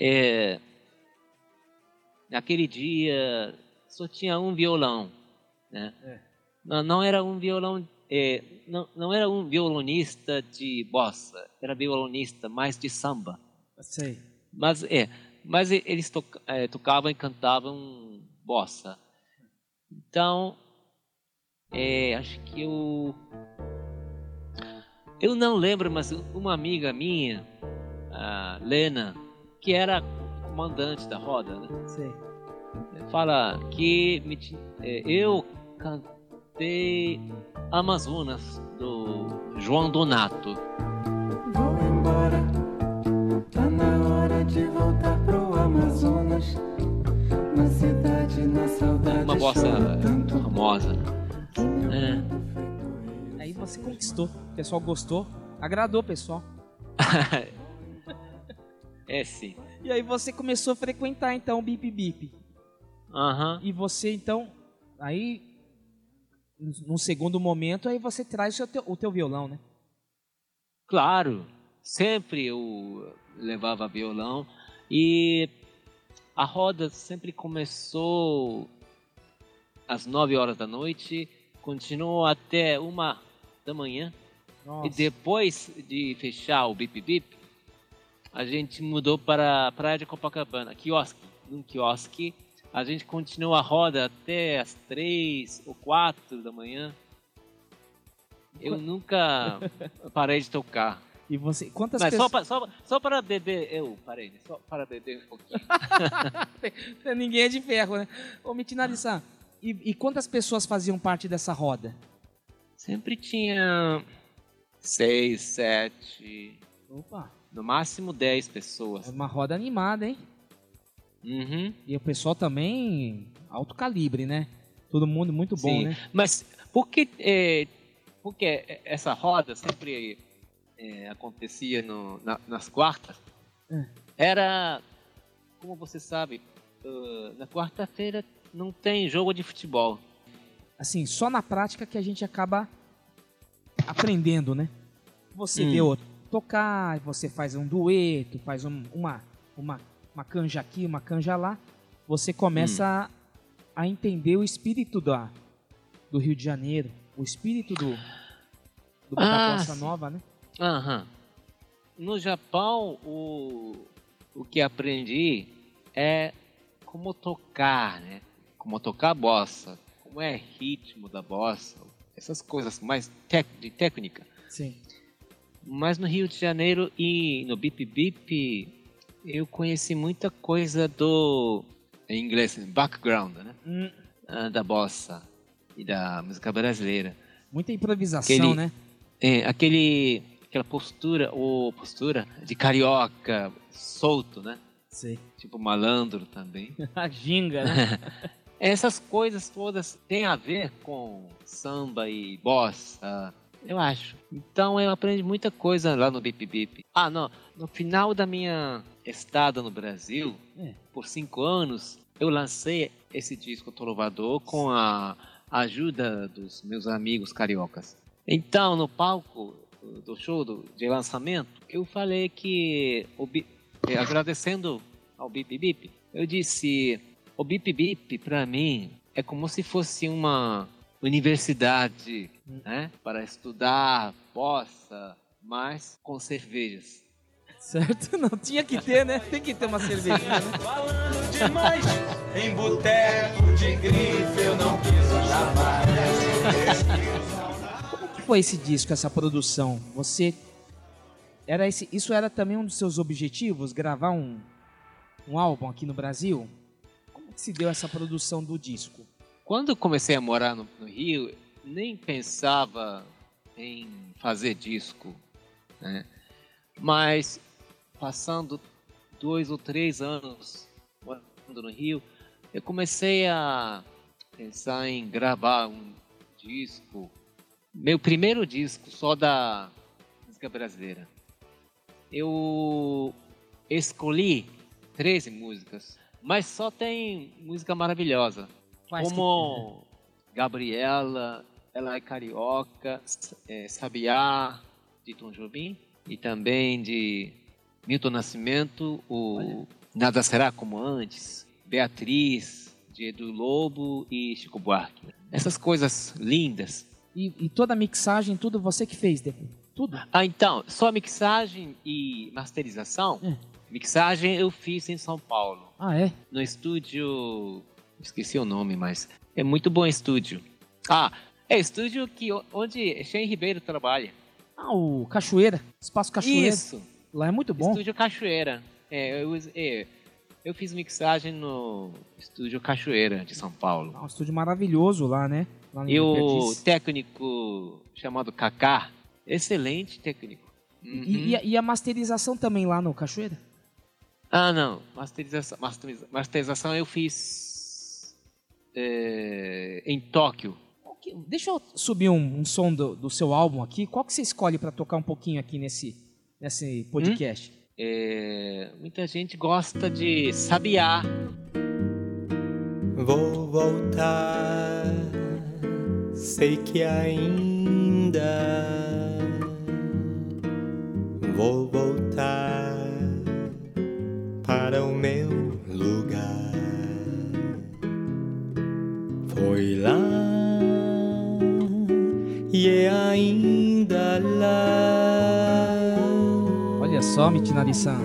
é, naquele dia só tinha um violão, né? É. Não, não era um violão, é, não, não era um violonista de bossa, era violonista mais de samba. Sei. Mas é, mas eles é, tocavam e cantavam bossa. Então, é, acho que eu eu não lembro, mas uma amiga minha, Lena, que era comandante da roda, né? Sei. fala que me é, eu cantei Amazonas do João Donato. Você conquistou. O pessoal gostou. Agradou o pessoal. É sim. E aí você começou a frequentar então o Bip Bip. Aham. E você então, aí, num segundo momento, aí você traz o, seu, teu, o teu violão, né? Claro, sempre eu levava violão e a roda sempre começou às 9 horas da noite, continuou até uma da manhã Nossa. e depois de fechar o Bip Bip, a gente mudou para a Praia de Copacabana, quiosque, num quiosque. A gente continuou a roda até às 3 ou 4 da manhã. Eu nunca parei de tocar. E você, quantas Mas só, pessoas... pa- só, só para beber, eu parei, né? só para beber um pouquinho. Ninguém é de ferro, né? Ô, Mitinari-san, e, e quantas pessoas faziam parte dessa roda? Sempre tinha seis, sete, Opa, no máximo dez é pessoas. uma roda animada, hein? Uhum. E o pessoal também, alto calibre, né? Todo mundo muito bom, Sim. né? Mas por que, é, por que essa roda sempre é, acontecia no- na- nas quartas? É. Era, como você sabe, uh, na quarta-feira não tem jogo de futebol. Assim, só na prática que a gente acaba aprendendo, né? Você Hum. vê outro tocar, você faz um dueto, faz um- uma, uma, uma canja aqui, uma canja lá, você começa a, a entender o espírito da, do Rio de Janeiro, o espírito do, do Ah, Bossa. Nova, né? Aham. No Japão, o, o que aprendi é como tocar, né? Como tocar bossa, como é ritmo da bossa, essas coisas mais de técnica. Sim. Mas no Rio de Janeiro e no Bip Bip, eu conheci muita coisa do, em inglês, background, né? Hum, Ah, Da bossa e da música brasileira. muita improvisação, Aquele- né? É, aquele, aquela postura, ou postura de carioca, solto, né? Sei. Tipo malandro também. A ginga, né? Essas coisas todas têm a ver com samba e bossa, eu acho. Então eu aprendi muita coisa lá no Bip Bip. Ah, não. No final da minha estada no Brasil, É. por cinco anos, eu lancei esse disco Trovador com a ajuda dos meus amigos cariocas. Então, no palco do show do, de lançamento, eu falei que, o eh, agradecendo ao Bip Bip, eu disse: o Bip Bip, para mim, é como se fosse uma universidade né, para estudar bossa, mas com cervejas. certo? Não tinha que ter, né? Tem que ter uma cervejinha, né? Falando demais em boteco de grife, eu não piso jamais. Como que foi esse disco, essa produção? Você era esse, isso era também um dos seus objetivos, gravar um, um álbum aqui no Brasil? Como que se deu essa produção do disco? Quando eu comecei a morar no, no Rio, nem pensava em fazer disco, né? Mas passando dois ou três anos morando no Rio, eu comecei a pensar em gravar um disco, meu primeiro disco só da música brasileira. Eu escolhi 13 músicas Mas só tem música maravilhosa. Quais que- como Gabriela, Ela é Carioca, é, Sabiá, de Tom Jobim. E também de Milton Nascimento, o Nada Será Como Antes. Beatriz, de Edu Lobo e Chico Buarque. Essas coisas lindas. E, e toda a mixagem, tudo você que fez, Deco? Tudo? Ah, então, só mixagem e masterização. É. Mixagem eu fiz em São Paulo, Ah, é? no estúdio. Esqueci o nome, mas é muito bom estúdio. Ah, é estúdio que, onde Shane Ribeiro trabalha. Ah, o Cachoeira. Espaço Cachoeira. Isso, Lá é muito bom. estúdio Cachoeira. É, eu, é, eu fiz mixagem no estúdio Cachoeira de São Paulo. Ah, um estúdio maravilhoso lá, né? Lá E o técnico chamado Kaká, excelente técnico. Uhum. E, e a, e a masterização também lá no Cachoeira? Ah, não. Masterização, masteriza- masterização eu fiz é, em Tóquio. Deixa eu subir um, um som do, do seu álbum aqui. Qual que você escolhe pra tocar um pouquinho aqui nesse, nesse podcast? É, muita gente gosta de Sabiá. Vou voltar, sei que ainda vou voltar só, Mitinari-san.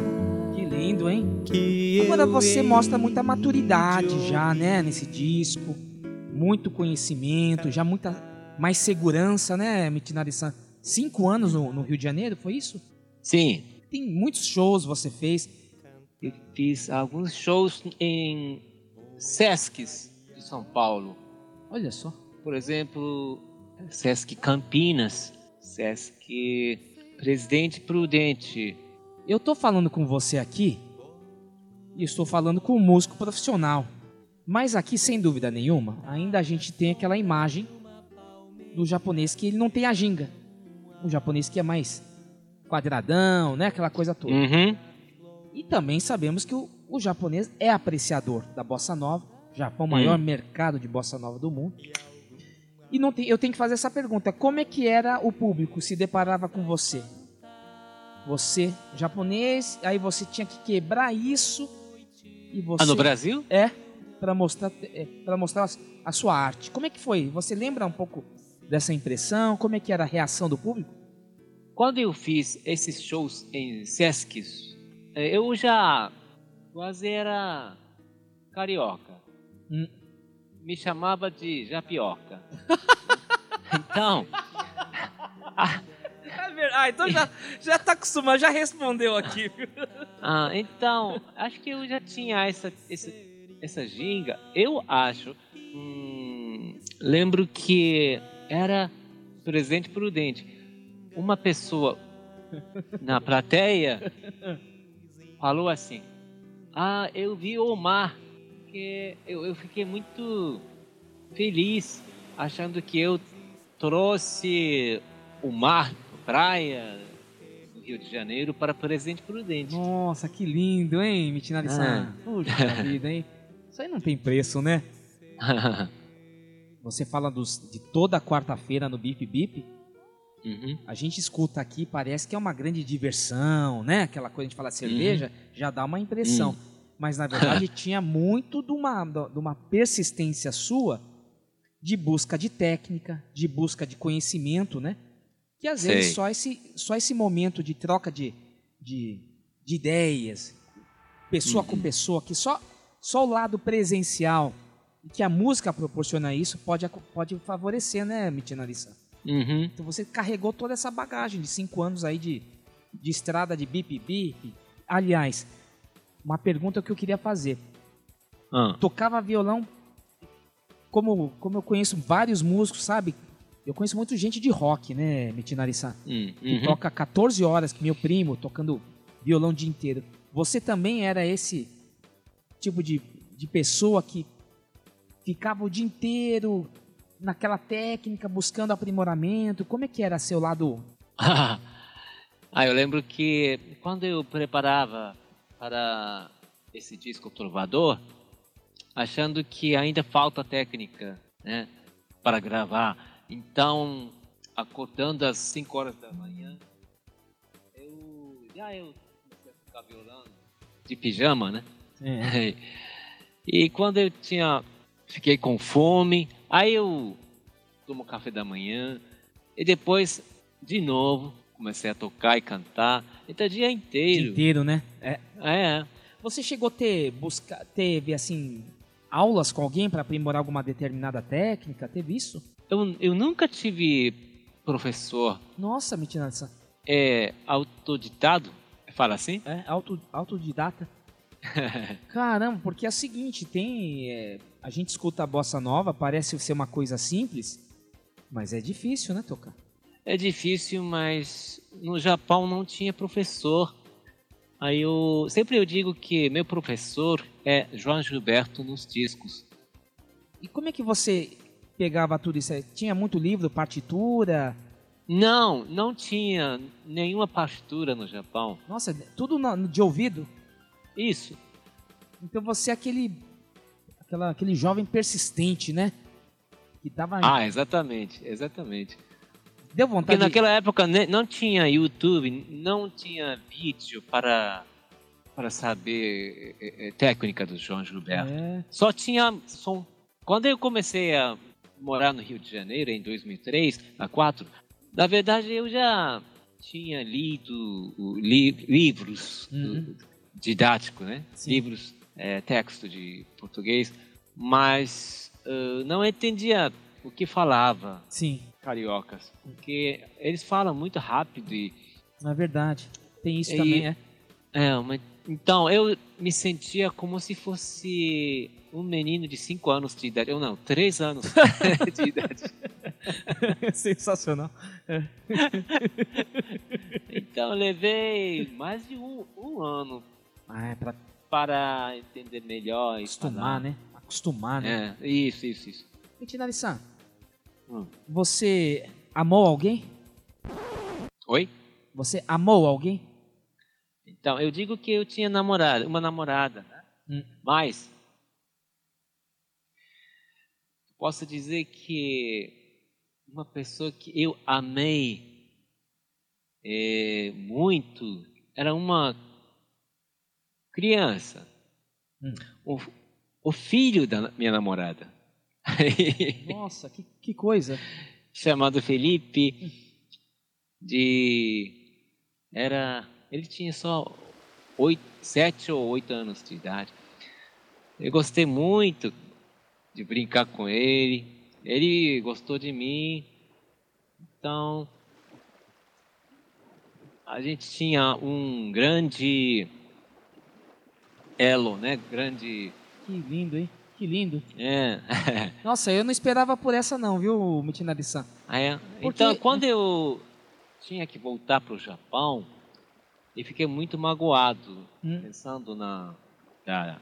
Que lindo, hein? Que Agora você mostra muita de maturidade já, né? Nesse disco. Muito conhecimento, já muita mais segurança, né, Mitinari-san? Cinco anos no, no Rio de Janeiro, foi isso? Sim, Tem muitos shows você fez. eu fiz alguns shows em Sescs de São Paulo. Olha só. Por exemplo, Sesc Campinas, Sesc Presidente Prudente. Eu tô falando com você aqui e estou falando com um músico profissional. Mas aqui, sem dúvida nenhuma, ainda a gente tem aquela imagem do japonês que ele não tem a ginga. Um japonês que é mais quadradão, né? Aquela coisa toda. Uhum. E também sabemos que o, o japonês é apreciador da bossa nova. Japão, o maior Hum. mercado de bossa nova do mundo. E não tem, eu tenho que fazer essa pergunta: como é que era o público se deparava com você? Você, japonês, aí você tinha que quebrar isso e você Ah, no Brasil? é para mostrar é, para mostrar a- a sua arte. Como é que foi? Você lembra um pouco dessa impressão? Como é que era a reação do público? Quando eu fiz esses shows em Sescs, eh, eu já quase era carioca. Hum. Me chamava de japioca. então, Ah, então já já tá acostumado, já respondeu aqui. ah, então, acho que eu já tinha essa, essa, essa ginga. Eu acho. hum, lembro que era presente prudente. Uma pessoa na plateia falou assim: Ah, eu vi o mar. Que eu, eu fiquei muito feliz achando que eu trouxe o mar, praia do Rio de Janeiro para Presidente Prudente. Nossa, que lindo, hein, Mitinari-san? Puxa vida, hein? Isso aí não tem preço, né? Você fala dos, de toda quarta-feira no Bip Bip. Uhum. A gente escuta aqui, parece que é uma grande diversão, né? Aquela coisa de falar cerveja, já dá uma impressão. Mas na verdade tinha muito de uma, de uma persistência sua de busca de técnica, de busca de conhecimento, né? Que às vezes Sei. só esse, só esse momento de troca de, de, de ideias, pessoa com pessoa, que só, só o lado presencial e que a música proporciona isso pode, pode favorecer, né, Mitinarissa? Uhum. Então você carregou toda essa bagagem de cinco anos aí de, de estrada de bip bip. Aliás, uma pergunta que eu queria fazer. Ah, Tocava violão, como, como eu conheço vários músicos, sabe? Eu conheço muito gente de rock, né, Mitinarissa? hum, Que uhum. toca 14 horas, que meu primo, tocando violão o dia inteiro. Você também era esse tipo de, de pessoa que ficava o dia inteiro naquela técnica, buscando aprimoramento? Como é que era seu lado? ah, eu lembro que quando eu preparava para esse disco Trovador, achando que ainda falta técnica, né, para gravar. Então, acordando às 5 horas da manhã, eu já eu comecei a ficar violando de pijama, né? É. E quando eu tinha fiquei com fome, aí eu tomo café da manhã e depois de novo comecei a tocar e cantar. Então o dia inteiro. Inteiro, né? É. É. Você chegou a ter, busca, teve assim, aulas com alguém para aprimorar alguma determinada técnica? Teve isso? Eu, eu nunca tive professor Nossa, Mitinatsa. é, autoditado, fala assim? É, auto, autodidata. Caramba, porque é o seguinte, tem. é, a gente escuta a bossa nova, parece ser uma coisa simples, mas é difícil, né, tocar? É difícil, mas no Japão não tinha professor. Aí eu sempre eu digo que meu professor é João Gilberto nos discos. E como é que você pegava tudo isso? Tinha muito livro, partitura? Não, não tinha nenhuma partitura no Japão. Nossa, tudo de ouvido? Isso. Então você é aquele, aquela, aquele jovem persistente, né? Que tava. Ah, exatamente, exatamente. deu Porque vontade de- naquela época não tinha YouTube, não tinha vídeo para para saber eh, eh, técnica do João Gilberto. É. Só tinha som. Quando eu comecei a morar no Rio de Janeiro em 2003, a 4, na verdade eu já tinha lido li- livros Uhum. didáticos, né? Sim. Livros, eh, texto de português, mas eh, não entendia o que falava Sim, cariocas, porque eles falam muito rápido e na verdade. Tem isso E- também, é. é, uma- então eu me sentia como se fosse um menino de 5 anos de idade, ou não, 3 anos de idade. Sensacional. Então levei mais de um, um ano Ah, é pra para entender melhor e acostumar, falar. né? Acostumar, né? É, isso, isso, isso. Mitinari-san, Hum. você amou alguém? Oi? Você amou alguém? Então, eu digo que eu tinha namorada, uma namorada, né? Hum. mas posso dizer que uma pessoa que eu amei eh, muito era uma criança, Hum. o, o filho da minha namorada, Nossa, que, que coisa. chamado Felipe, de era ele tinha só oito, sete ou oito anos de idade. Eu gostei muito de brincar com ele. Ele gostou de mim. Então a gente tinha um grande elo, né? Grande Que lindo, hein? Que lindo. é. Nossa, eu não esperava por essa não, viu, Mitinari-san? Ah, é? Porque- Então, quando eu tinha que voltar para o Japão, eu fiquei muito magoado, Hum. pensando na da,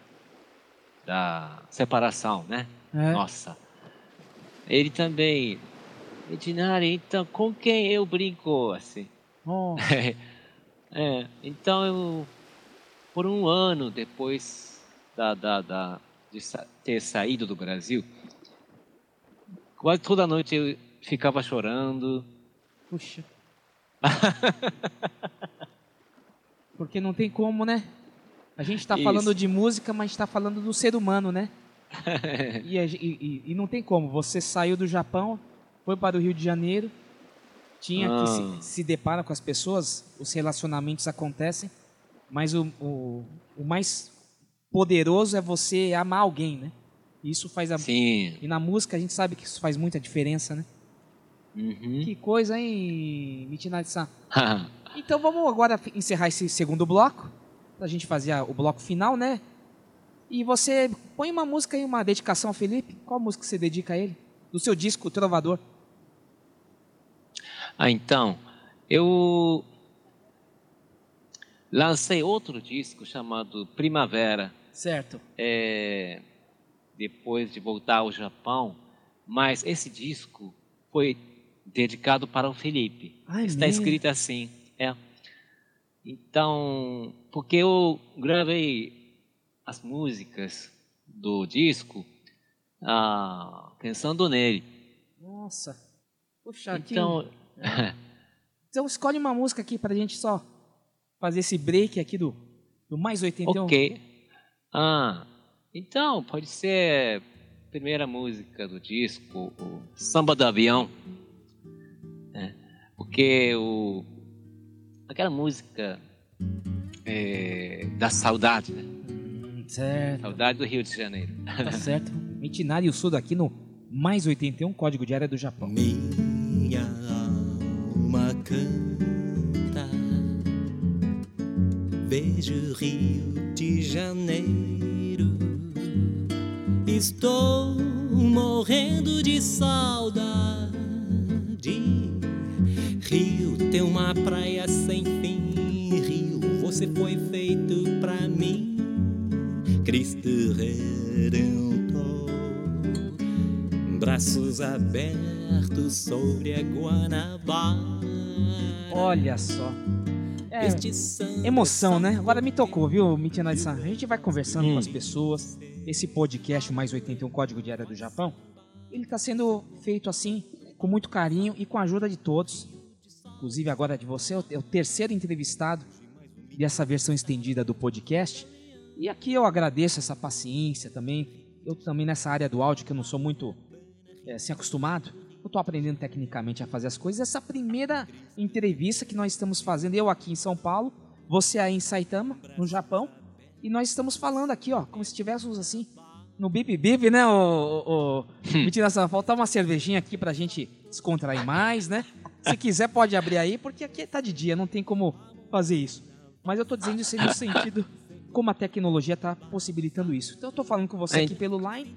da separação, né? É. Nossa. Ele também, Edinari, então com quem eu brinco assim? Oh, é, então eu, por um ano depois da, da, da- de ter saído do Brasil, quase toda noite eu ficava chorando. puxa. Porque não tem como, né? A gente tá Isso. falando de música, mas tá falando do ser humano, né? E, e- e- e não tem como. Você saiu do Japão, foi para o Rio de Janeiro, tinha que Ah. se, se depara com as pessoas, os relacionamentos acontecem, mas o, o, o mais poderoso é você amar alguém, né? Isso faz a. Sim. E na música a gente sabe que isso faz muita diferença, né? Uhum. Que coisa, hein, Mitinari-san? Então vamos agora encerrar esse segundo bloco, pra gente fazer o bloco final, né? E você põe uma música aí, uma dedicação ao Felipe. Qual música você dedica a ele? Do seu disco, Trovador. Ah, então, eu lancei outro disco chamado Primavera, Certo. é, depois de voltar ao Japão, mas esse disco foi dedicado para o Felipe. Ah, é Está mesmo? escrito assim, é. Então, porque eu gravei as músicas do disco ah, pensando nele. Nossa. Puxa, que- Então, Então escolhe uma música aqui pra gente só fazer esse break aqui do, do mais 81. ok. Ah, então pode ser a primeira música do disco, o Samba do Avião. né? Porque o, aquela música é, da saudade, né? Certo, Saudade do Rio de Janeiro. tá certo. Mitinário Sudo aqui no mais 81, código de área do Japão. Minha alma canta, vejo Rio de Janeiro. Estou morrendo de saudade. Rio tem uma praia sem fim. Rio, você foi feito pra mim. Cristo Redentor braços abertos sobre a Guanabara. Olha só. É, emoção, né? Agora me tocou, viu, Mitinário-san? A gente vai conversando Hum. com as pessoas. Esse podcast, o mais 81 Código de Área do Japão, ele está sendo feito assim, com muito carinho e com a ajuda de todos. Inclusive agora de você, é o- é o terceiro entrevistado dessa versão estendida do podcast. E aqui eu agradeço essa paciência também. Eu também nessa área do áudio, que eu não sou muito é, assim, acostumado, eu estou aprendendo tecnicamente a fazer as coisas. Essa primeira entrevista que nós estamos fazendo, eu aqui em São Paulo, você aí em Saitama, no Japão, e nós estamos falando aqui, ó, como se estivéssemos assim, no Bip Bip, né, o, o, o? Faltar uma cervejinha aqui pra gente descontrair mais, né? Se quiser pode abrir aí, porque aqui tá de dia, não tem como fazer isso. Mas eu tô dizendo isso no sentido como a tecnologia tá possibilitando isso. Então eu tô falando com você aqui pelo line,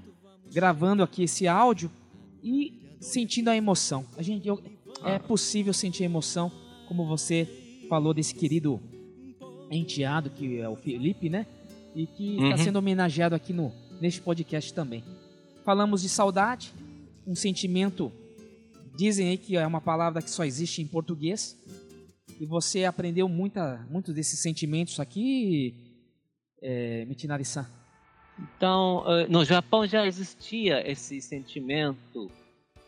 gravando aqui esse áudio e sentindo a emoção. A gente, eu- é possível sentir a emoção, como você falou desse querido enteado que é o Felipe, né? E que está Uhum. sendo homenageado aqui no neste podcast também. Falamos de saudade, um sentimento. Dizem aí que é uma palavra que só existe em português. E você aprendeu muita, muitos desses sentimentos aqui, é, Mitinari-san. Então, eh, no Japão já existia esse sentimento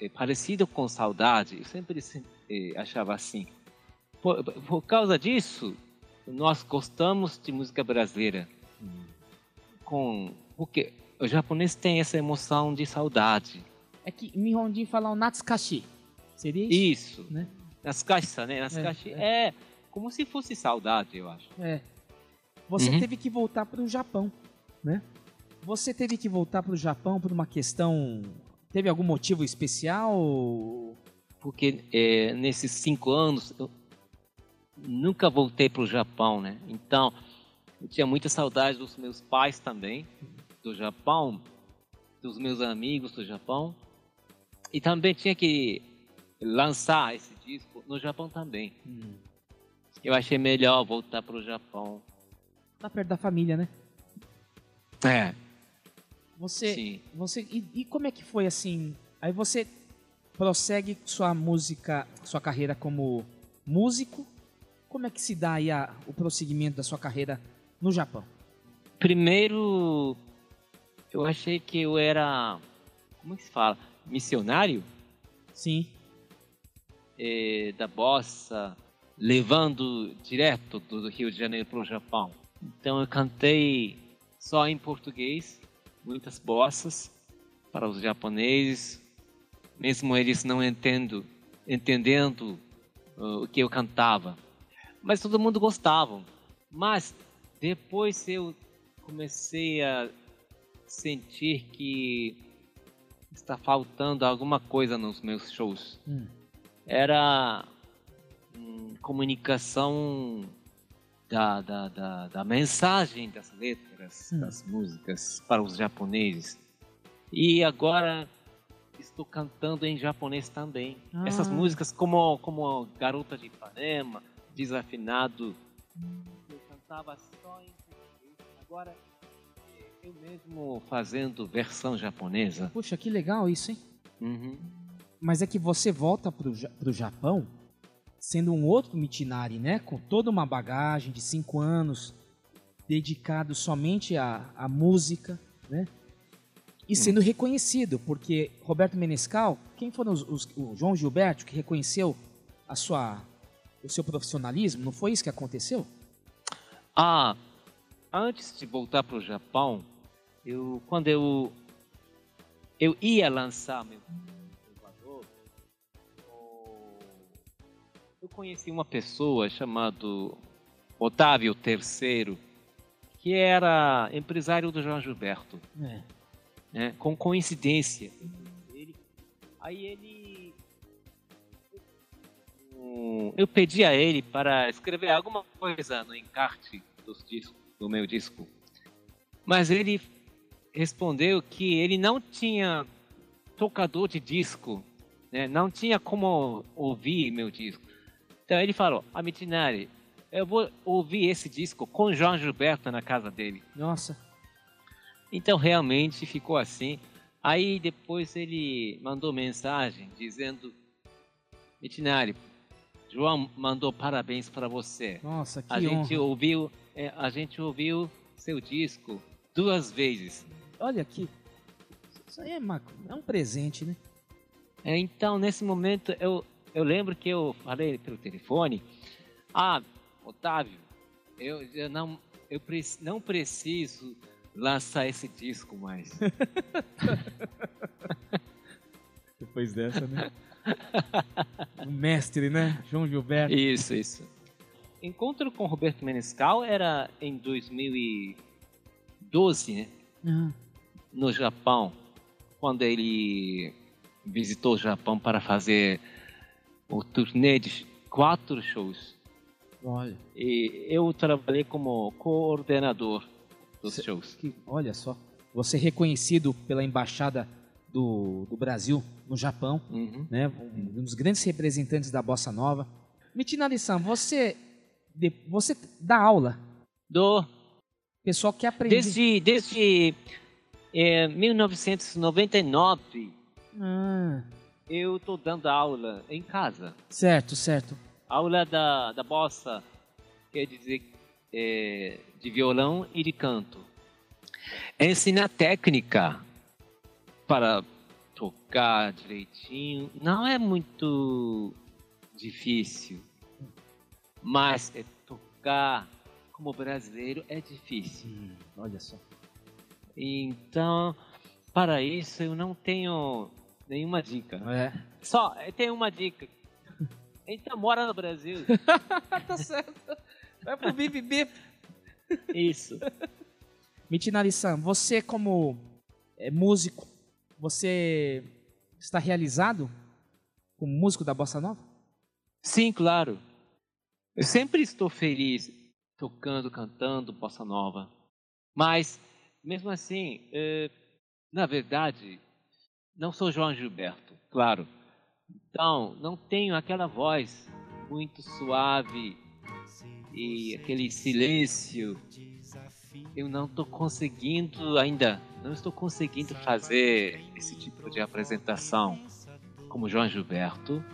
eh, parecido com saudade. Eu sempre se- eh, achava assim. Por, por causa disso, nós gostamos de música brasileira. Com, porque o japonês tem essa emoção de saudade. É que Nihonjin fala o Natsukashi. Seria isso? Isso. Né? Caixas, né? Nas É, caixas. É, como se fosse saudade, eu acho. É. Você Uhum. teve que voltar para o Japão, né? Você teve que voltar para o Japão por uma questão. Teve algum motivo especial? porque eh, nesses cinco anos eu nunca voltei para o Japão, né? Então eu tinha muita saudade dos meus pais também, do Japão, dos meus amigos do Japão, e também tinha que lançar esse disco no Japão também. Eu achei melhor voltar para o Japão. Tá perto da família, né? É, Você, sim. você e, e como é que foi assim? Aí você prossegue sua música, sua carreira como músico. Como é que se dá aí a- o prosseguimento da sua carreira no Japão? Primeiro, eu achei que eu era, como que se fala, missionário. Sim. eh, da bossa, levando direto do Rio de Janeiro para o Japão. Então eu cantei só em português, muitas bossas para os japoneses, mesmo eles não entendo, entendendo uh, o que eu cantava. Mas todo mundo gostava. Mas depois eu comecei a sentir que está faltando alguma coisa nos meus shows Hum. era hum, comunicação da, da, da, da mensagem das letras Hum. das músicas para os japoneses. E agora estou cantando em japonês também. Ah. Essas músicas como, como Garota de Ipanema, Desafinado, eu cantava só em português. Agora eh, eu mesmo fazendo versão japonesa. Puxa, que legal isso, hein? Uhum. Mas é que você volta Ja- pro Japão sendo um outro Mitinari, né? Com toda uma bagagem de cinco anos dedicado somente à, à música, né? E sendo reconhecido, porque Roberto Menescal, quem foram os, os- o João Gilberto que reconheceu a sua, o seu profissionalismo? Não foi isso que aconteceu? Ah, antes de voltar para o Japão, eu quando eu eu ia lançar meu conheci uma pessoa chamada Otávio III, que era empresário do João Gilberto, É. né? Com coincidência, ele, aí ele um, eu pedi a ele para escrever alguma coisa no encarte dos discos, do meu disco. Mas ele respondeu que ele não tinha tocador de disco, né? não tinha como ouvir meu disco. Então ele falou, Amitinari, eu vou ouvir esse disco com João Gilberto na casa dele. Nossa. Então realmente ficou assim. Aí depois ele mandou mensagem dizendo: Mitinari, João mandou parabéns para você. Nossa, que A gente honra. ouviu, é, a gente ouviu seu disco duas vezes. Olha aqui. Isso aí é, uma, é um presente, né? É, então nesse momento eu eu lembro que eu falei pelo telefone: Ah, Otávio, eu, eu não eu prec- não preciso lançar esse disco mais. Depois dessa, né? o mestre, né? João Gilberto. Isso, isso. Encontro com Roberto Menescal era em 2012, né? Ah, No Japão, quando ele visitou o Japão para fazer o turnê de quatro shows. olha. E eu trabalhei como coordenador dos Cê- shows. Que, olha só. Você é reconhecido pela embaixada do, do Brasil no Japão, Uhum. né? Um, um dos grandes representantes da bossa nova. Mitinari-san, você de- você dá aula. Do Pessoal que aprende. desde desde eh, 1999 Ah, eu estou dando aula em casa. certo, certo. Aula da, da bossa, quer dizer, é, de violão e de canto. Ensinar técnica para tocar direitinho não é muito difícil, mas é tocar como brasileiro é difícil. Hum, olha só. Então, para isso eu não tenho nenhuma dica. É. Só, eu tenho uma dica. Então mora no Brasil. tá certo. Vai pro bip bip. Isso. Mitinari-san, você como é, músico, você está realizado como músico da bossa nova? Sim, claro. Eu sempre estou feliz tocando, cantando bossa nova. Mas, mesmo assim, eh, na verdade, não sou João Gilberto, claro. Então, não tenho aquela voz muito suave e aquele silêncio. Eu não estou conseguindo ainda, não estou conseguindo fazer esse tipo de apresentação como João Gilberto.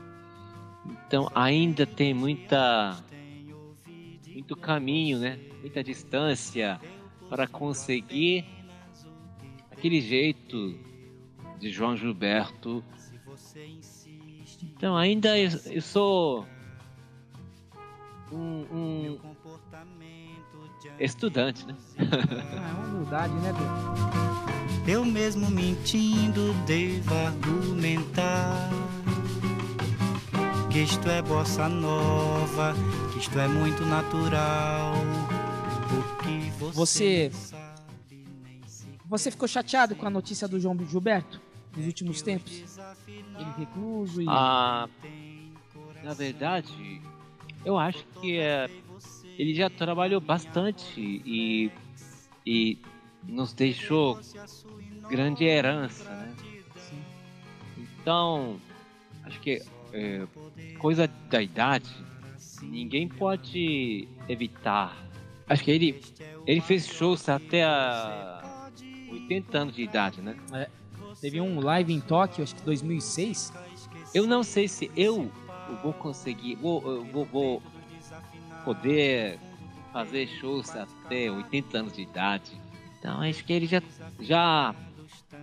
Então ainda tem muita muito caminho, né? Muita distância para conseguir aquele jeito de João Gilberto. Então ainda eu, eu sou um, um estudante, né? Ah, é uma humildade, né, Deus? Eu mesmo mentindo devo argumentar que isto é bossa nova, que isto é muito natural. O que Você você, não sabe nem se Você ficou chateado com a notícia do João Gilberto nos últimos tempos? Ele recluso e Ah, na verdade, eu acho que é, ele já trabalhou bastante e, e nos deixou grande herança, né? Então, acho que é, coisa da idade, ninguém pode evitar. Acho que ele, ele fez shows até a 80 anos de idade, né? Teve um live em Tóquio, acho que 2006. Eu não sei se eu vou conseguir, vou, vou, vou poder fazer shows até 80 anos de idade. Então acho que ele já, já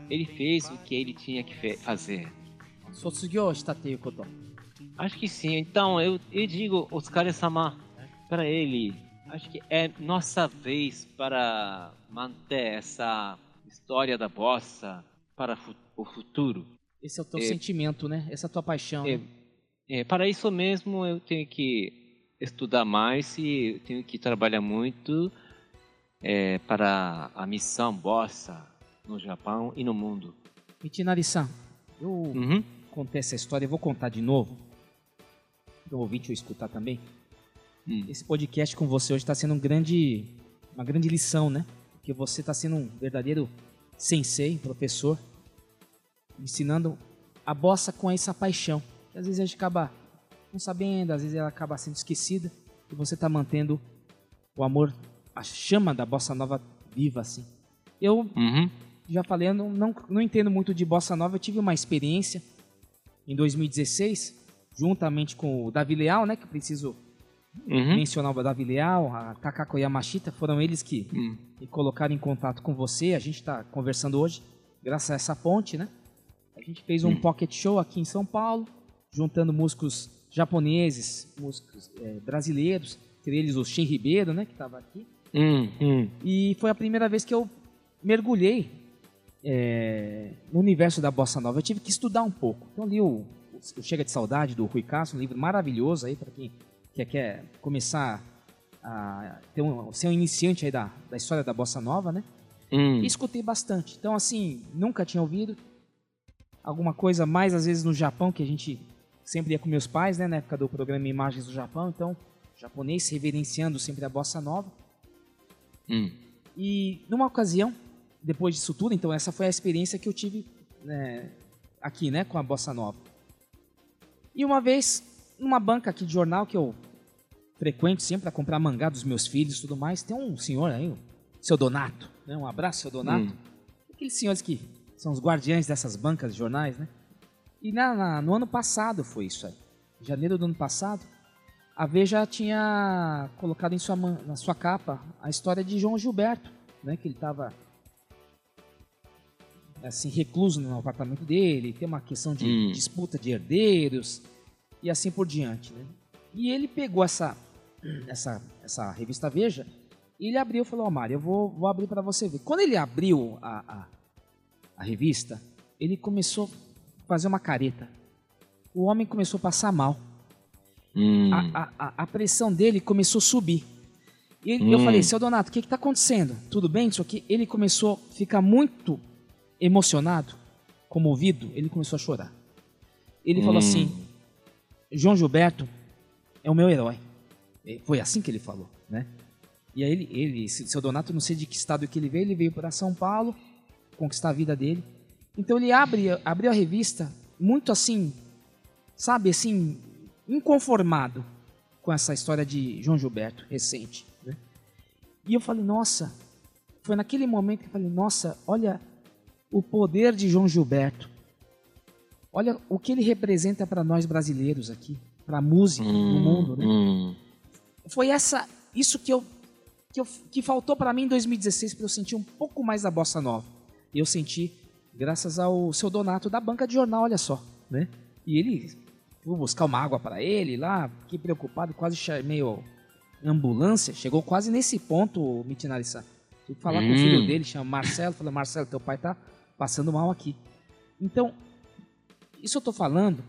ele fez o que ele tinha que fazer. Acho que sim. Então eu, eu digo, Oscar Samar para ele, acho que é nossa vez para manter essa história da bossa para o futuro. Esse é o teu É. sentimento, né? Essa é a tua paixão. É, né? é, para isso mesmo eu tenho que estudar mais e tenho que trabalhar muito é, para a missão bossa no Japão e no mundo. Mitinari-san, eu Uhum. contei essa história, eu vou contar de novo. Para o ouvinte eu escutar também. Hum. Esse podcast com você hoje está sendo um grande, uma grande lição, né? Porque você está sendo um verdadeiro sensei, professor, ensinando a bossa com essa paixão. Que às vezes a gente acaba não sabendo, às vezes ela acaba sendo esquecida. E você está mantendo o amor, a chama da bossa nova viva, assim. Eu Uhum. já falei, eu não, não, não entendo muito de bossa nova. Eu tive uma experiência em 2016, juntamente com o Davi Leal, né? Que preciso Uhum. mencionar o Davi Leal, a Takako Yamashita, foram eles que Hum. me colocaram em contato com você. A gente está conversando hoje, graças a essa ponte, né? A gente fez um Hum. pocket show aqui em São Paulo, juntando músicos japoneses, músicos eh, brasileiros, entre eles o Shen Ribeiro, né? Que estava aqui. Hum, hum. E foi a primeira vez que eu mergulhei é, no universo da bossa nova. Eu tive que estudar um pouco. Então li o, o Chega de Saudade do Rui Castro, um livro maravilhoso aí para quem quer, quer começar a ter um, ser um iniciante aí da, da história da bossa nova, né? Hum. E escutei bastante. Então assim, nunca tinha ouvido alguma coisa mais às vezes no Japão que a gente sempre ia com meus pais, né, na época do programa Imagens do Japão, então japonês reverenciando sempre a bossa nova. Hum. E numa ocasião, depois disso tudo, então essa foi a experiência que eu tive né, aqui, né, com a bossa nova. E uma vez, numa banca aqui de jornal que eu frequento sempre para comprar mangá dos meus filhos e tudo mais, tem um senhor aí, o seu Donato, né? Um abraço, seu Donato. Hum. Aqueles senhores que são os guardiães dessas bancas de jornais, né? E na, na- no ano passado foi isso aí. Em janeiro do ano passado, a Veja tinha colocado em sua, na sua capa a história de João Gilberto, né? Que ele estava assim recluso no apartamento dele, tem uma questão de Hum. disputa de herdeiros e assim por diante, né? E ele pegou essa essa essa revista Veja e ele abriu e falou: "Ó, Mário, eu vou, vou abrir para você ver". Quando ele abriu a, a, a revista, ele começou a fazer uma careta. O homem começou a passar mal Hum. a, a- a- pressão dele começou a subir. E ele- eu Hum. falei, seu Donato, o que está acontecendo? Tudo bem isso aqui? Ele começou a ficar muito emocionado, comovido, ele começou a chorar. Ele falou Hum. assim, João Gilberto é o meu herói. E Foi assim que ele falou, né? E aí ele, ele seu Donato, não sei de que estado que ele veio, ele veio para São Paulo conquistar a vida dele. Então ele abre, abriu a revista muito assim, sabe, assim, inconformado com essa história de João Gilberto recente. Né? E eu falei, nossa, foi naquele momento que eu falei, nossa, olha o poder de João Gilberto. Olha o que ele representa para nós brasileiros aqui, para a música no mundo, né? Hum. Foi essa, isso que eu que, eu, que faltou para mim em 2016 para eu sentir um pouco mais da bossa nova. E eu senti graças ao seu Donato da banca de jornal, olha só, né? E ele fui buscar uma água para ele lá, fiquei preocupado, quase chamei a ambulância, chegou quase nesse ponto, Mitinari-san. Tive que falar com o Hum. filho dele, chama Marcelo, falei, Marcelo, teu pai tá passando mal aqui. Então, isso eu tô falando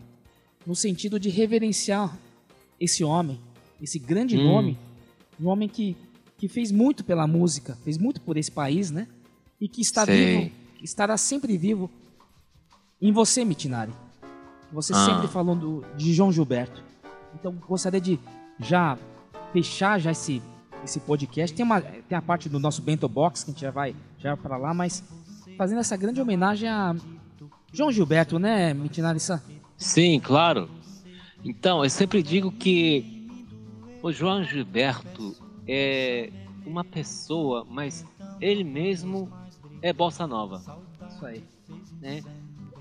no sentido de reverenciar esse homem, esse grande Hum. nome, um homem que, que fez muito pela música, fez muito por esse país, né? E que está Sei. vivo, estará sempre vivo em você, Mitinari. Você Ah. sempre falou do, de João Gilberto. Então, gostaria de já fechar já esse, esse podcast. Tem, uma, tem a parte do nosso Bento Box, que a gente já vai já para lá, mas fazendo essa grande homenagem a João Gilberto, né, Mitinari-san? Sim, claro. Então, eu sempre digo que o João Gilberto é uma pessoa, mas ele mesmo é bossa nova. Isso aí. Né?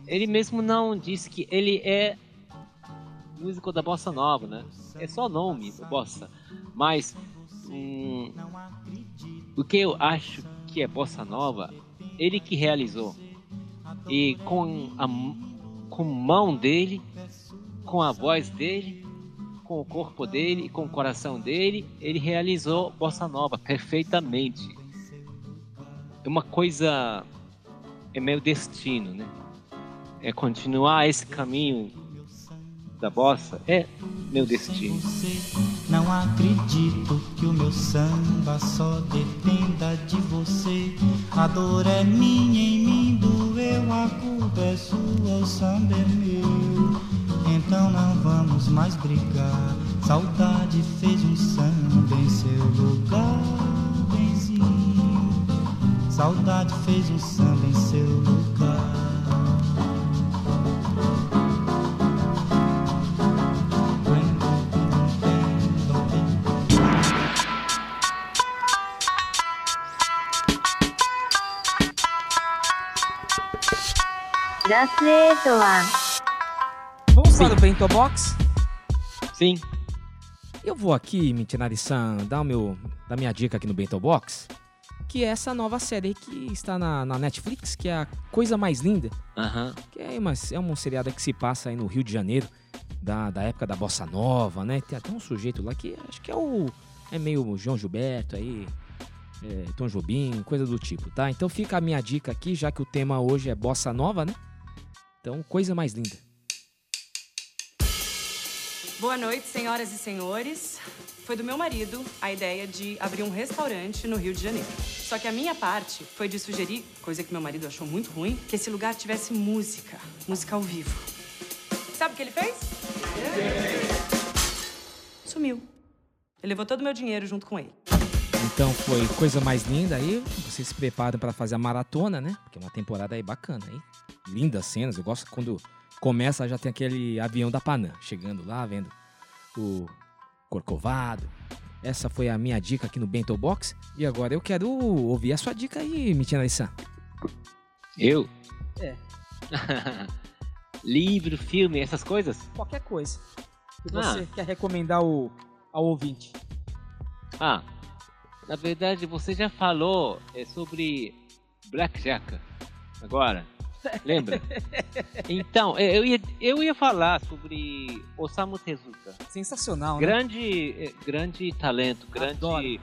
Ele mesmo não disse que ele é músico da bossa nova, né? É só nome, bossa. Mas hum, o que eu acho que é bossa nova, ele que realizou. E com a com mão dele, com a voz dele, com o corpo dele, com o coração dele, ele realizou bossa nova perfeitamente. É uma coisa é meu destino, né? É continuar esse caminho da bossa é meu destino. Não acredito que o meu samba só dependa de você. A dor é minha em mim, doeu, a culpa é sua, o samba é meu. Então não vamos mais brigar. Saudade fez um samba em seu lugar, benzinho. Saudade fez um samba em seu lugar. Vamos para o Bento Box? Sim. Eu vou aqui, Mitinari-san, dar, o meu, dar minha dica aqui no Bento Box, que é essa nova série aí que está na, na Netflix, que é a Coisa Mais Linda, Aham. que é, uma, é um seriado que se passa aí no Rio de Janeiro, da, da época da Bossa Nova, né? Tem até um sujeito lá que acho que é o... é meio o João Gilberto aí, é, Tom Jobim, coisa do tipo, tá? Então fica a minha dica aqui, já que o tema hoje é Bossa Nova, né? Então, Coisa Mais Linda. Boa noite, senhoras e senhores. Foi do meu marido a ideia de abrir um restaurante no Rio de Janeiro. Só que a minha parte foi de sugerir, coisa que meu marido achou muito ruim, que esse lugar tivesse música, música ao vivo. Sabe o que ele fez? Sumiu. Ele levou todo o meu dinheiro junto com ele. Então foi coisa mais linda aí. Vocês se preparam para fazer a maratona, né? Porque é uma temporada aí bacana aí. Lindas cenas. Eu gosto quando começa já tem aquele avião da Panam chegando lá, vendo o Corcovado. Essa foi a minha dica aqui no Bento Box. E agora eu quero ouvir a sua dica aí, Mitina-san. Eu? É. Livro, filme, essas coisas? Qualquer coisa que Ah. você quer recomendar ao, ao ouvinte. Ah, na verdade você já falou é, sobre Blackjack agora. Lembra? Então, é, eu ia, eu ia falar sobre Osamu Tezuka. Sensacional, né? Grande, é, grande talento, grande Adoro.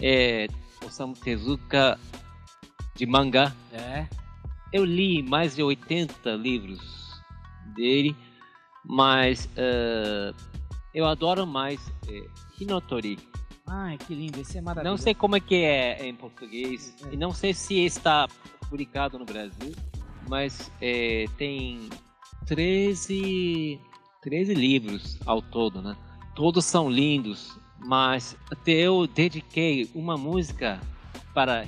é, Osamu Tezuka de mangá. É. Eu li mais de 80 livros dele, mas eh, eu adoro mais é, Hinotori. Ai, que lindo. Esse é maravilhoso. Não sei como é que é em português e não sei se está publicado no Brasil, mas é, tem 13, 13 livros ao todo, né? Todos são lindos, mas até eu dediquei uma música para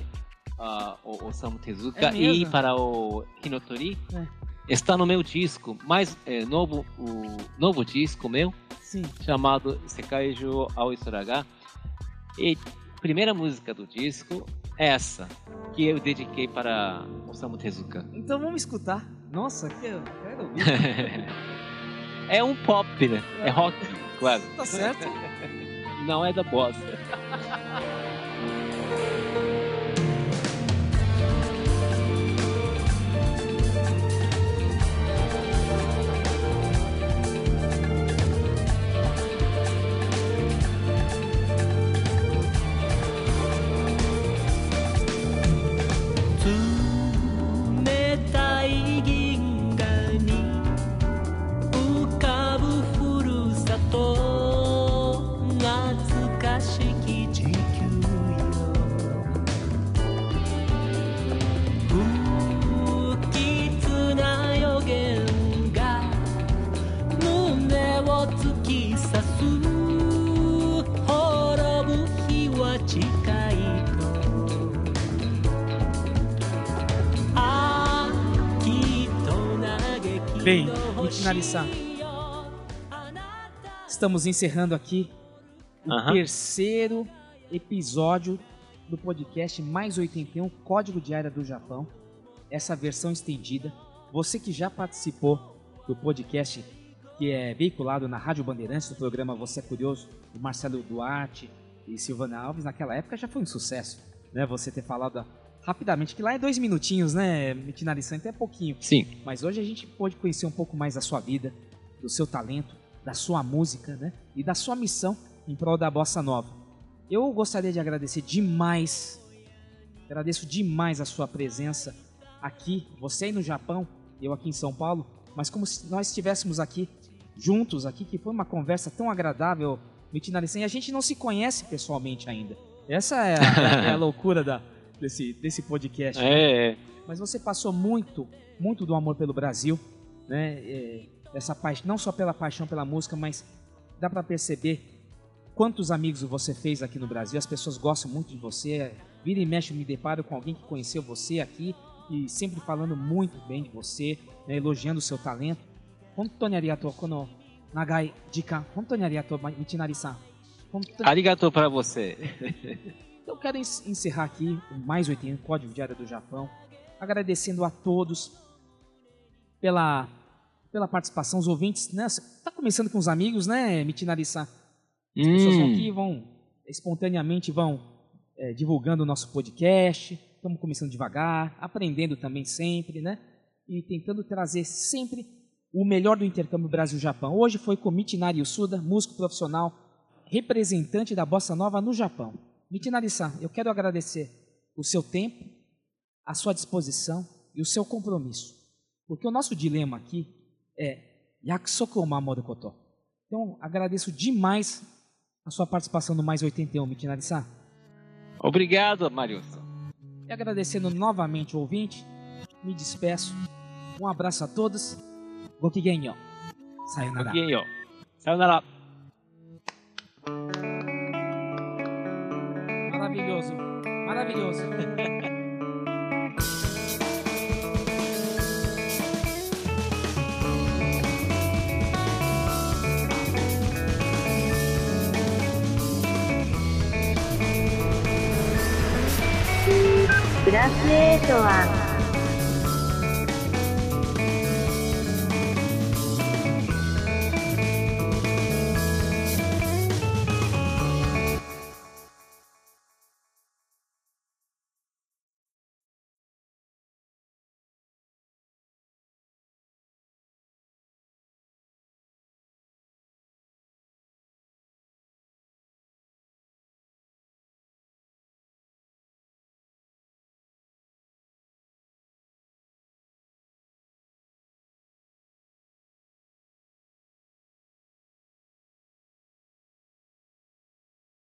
ah, o Osamu Tezuka É e para o Hinotori. É. Está no meu disco, mais é, novo, o novo disco meu, Sim. chamado Sekaijo ao Isuraga. E primeira música do disco é essa, que eu dediquei para Osamu Tezuka. Então vamos escutar. Nossa, que eu quero ouvir. é um pop, né? É rock, claro. Tá certo. Não é da bossa.「Mitinari-san, estamos encerrando aqui o terceiro episódio do podcast Mais 81 Código de Área do Japão. Essa versão estendida. Você que já participou do podcast que é veiculado na Rádio Bandeirantes, do programa Você é Curioso, do Marcelo Duarte, e Silvana Alves, naquela época já foi um sucesso, né? Você ter falado rapidamente, que lá é dois minutinhos, né, Mitinari Santo, é pouquinho. Sim. Mas hoje a gente pôde conhecer um pouco mais da sua vida, do seu talento, da sua música, né? E da sua missão em prol da Bossa Nova. Eu gostaria de agradecer demais, agradeço demais a sua presença aqui, você aí no Japão, eu aqui em São Paulo, mas como se nós estivéssemos aqui juntos aqui, que foi uma conversa tão agradável, Mitinari-san, e a gente não se conhece pessoalmente ainda. Essa é a, é a loucura da, desse, desse podcast. É, é. Mas você passou muito, muito do amor pelo Brasil, né? É, essa paixão, não só pela paixão pela música, mas dá para perceber quantos amigos você fez aqui no Brasil. As pessoas gostam muito de você. Vira e mexe, me deparo com alguém que conheceu você aqui e sempre falando muito bem de você, né? elogiando o seu talento. Hontoni arigatou kono nagai jikan. Hontoni arigatou, Michinari-san. Hontoni- Arigatou pra você. eu quero en- encerrar aqui o mais 80 Código Diário do Japão, agradecendo a todos pela, pela participação, os ouvintes, né? Tá começando com os amigos, né, Mitinari-san? As pessoas vão Hum. aqui, vão espontaneamente vão é, divulgando o nosso podcast. Estamos começando devagar, aprendendo também sempre, né? E tentando trazer sempre o melhor do intercâmbio Brasil-Japão. Hoje foi com Mitinari Yusuda, músico profissional, representante da Bossa Nova no Japão. Mitinari-san, eu quero agradecer o seu tempo, a sua disposição e o seu compromisso. Porque o nosso dilema aqui é Mamoru Koto. Então, agradeço demais a sua participação no Mais 81, Mitinari-san. Obrigado, Mariuson. E agradecendo novamente o ouvinte, me despeço. Um abraço a todos. Gokigenyo. Sayonara. Gokigenyo. Sayonara. Maravilhoso. Maravilhoso. は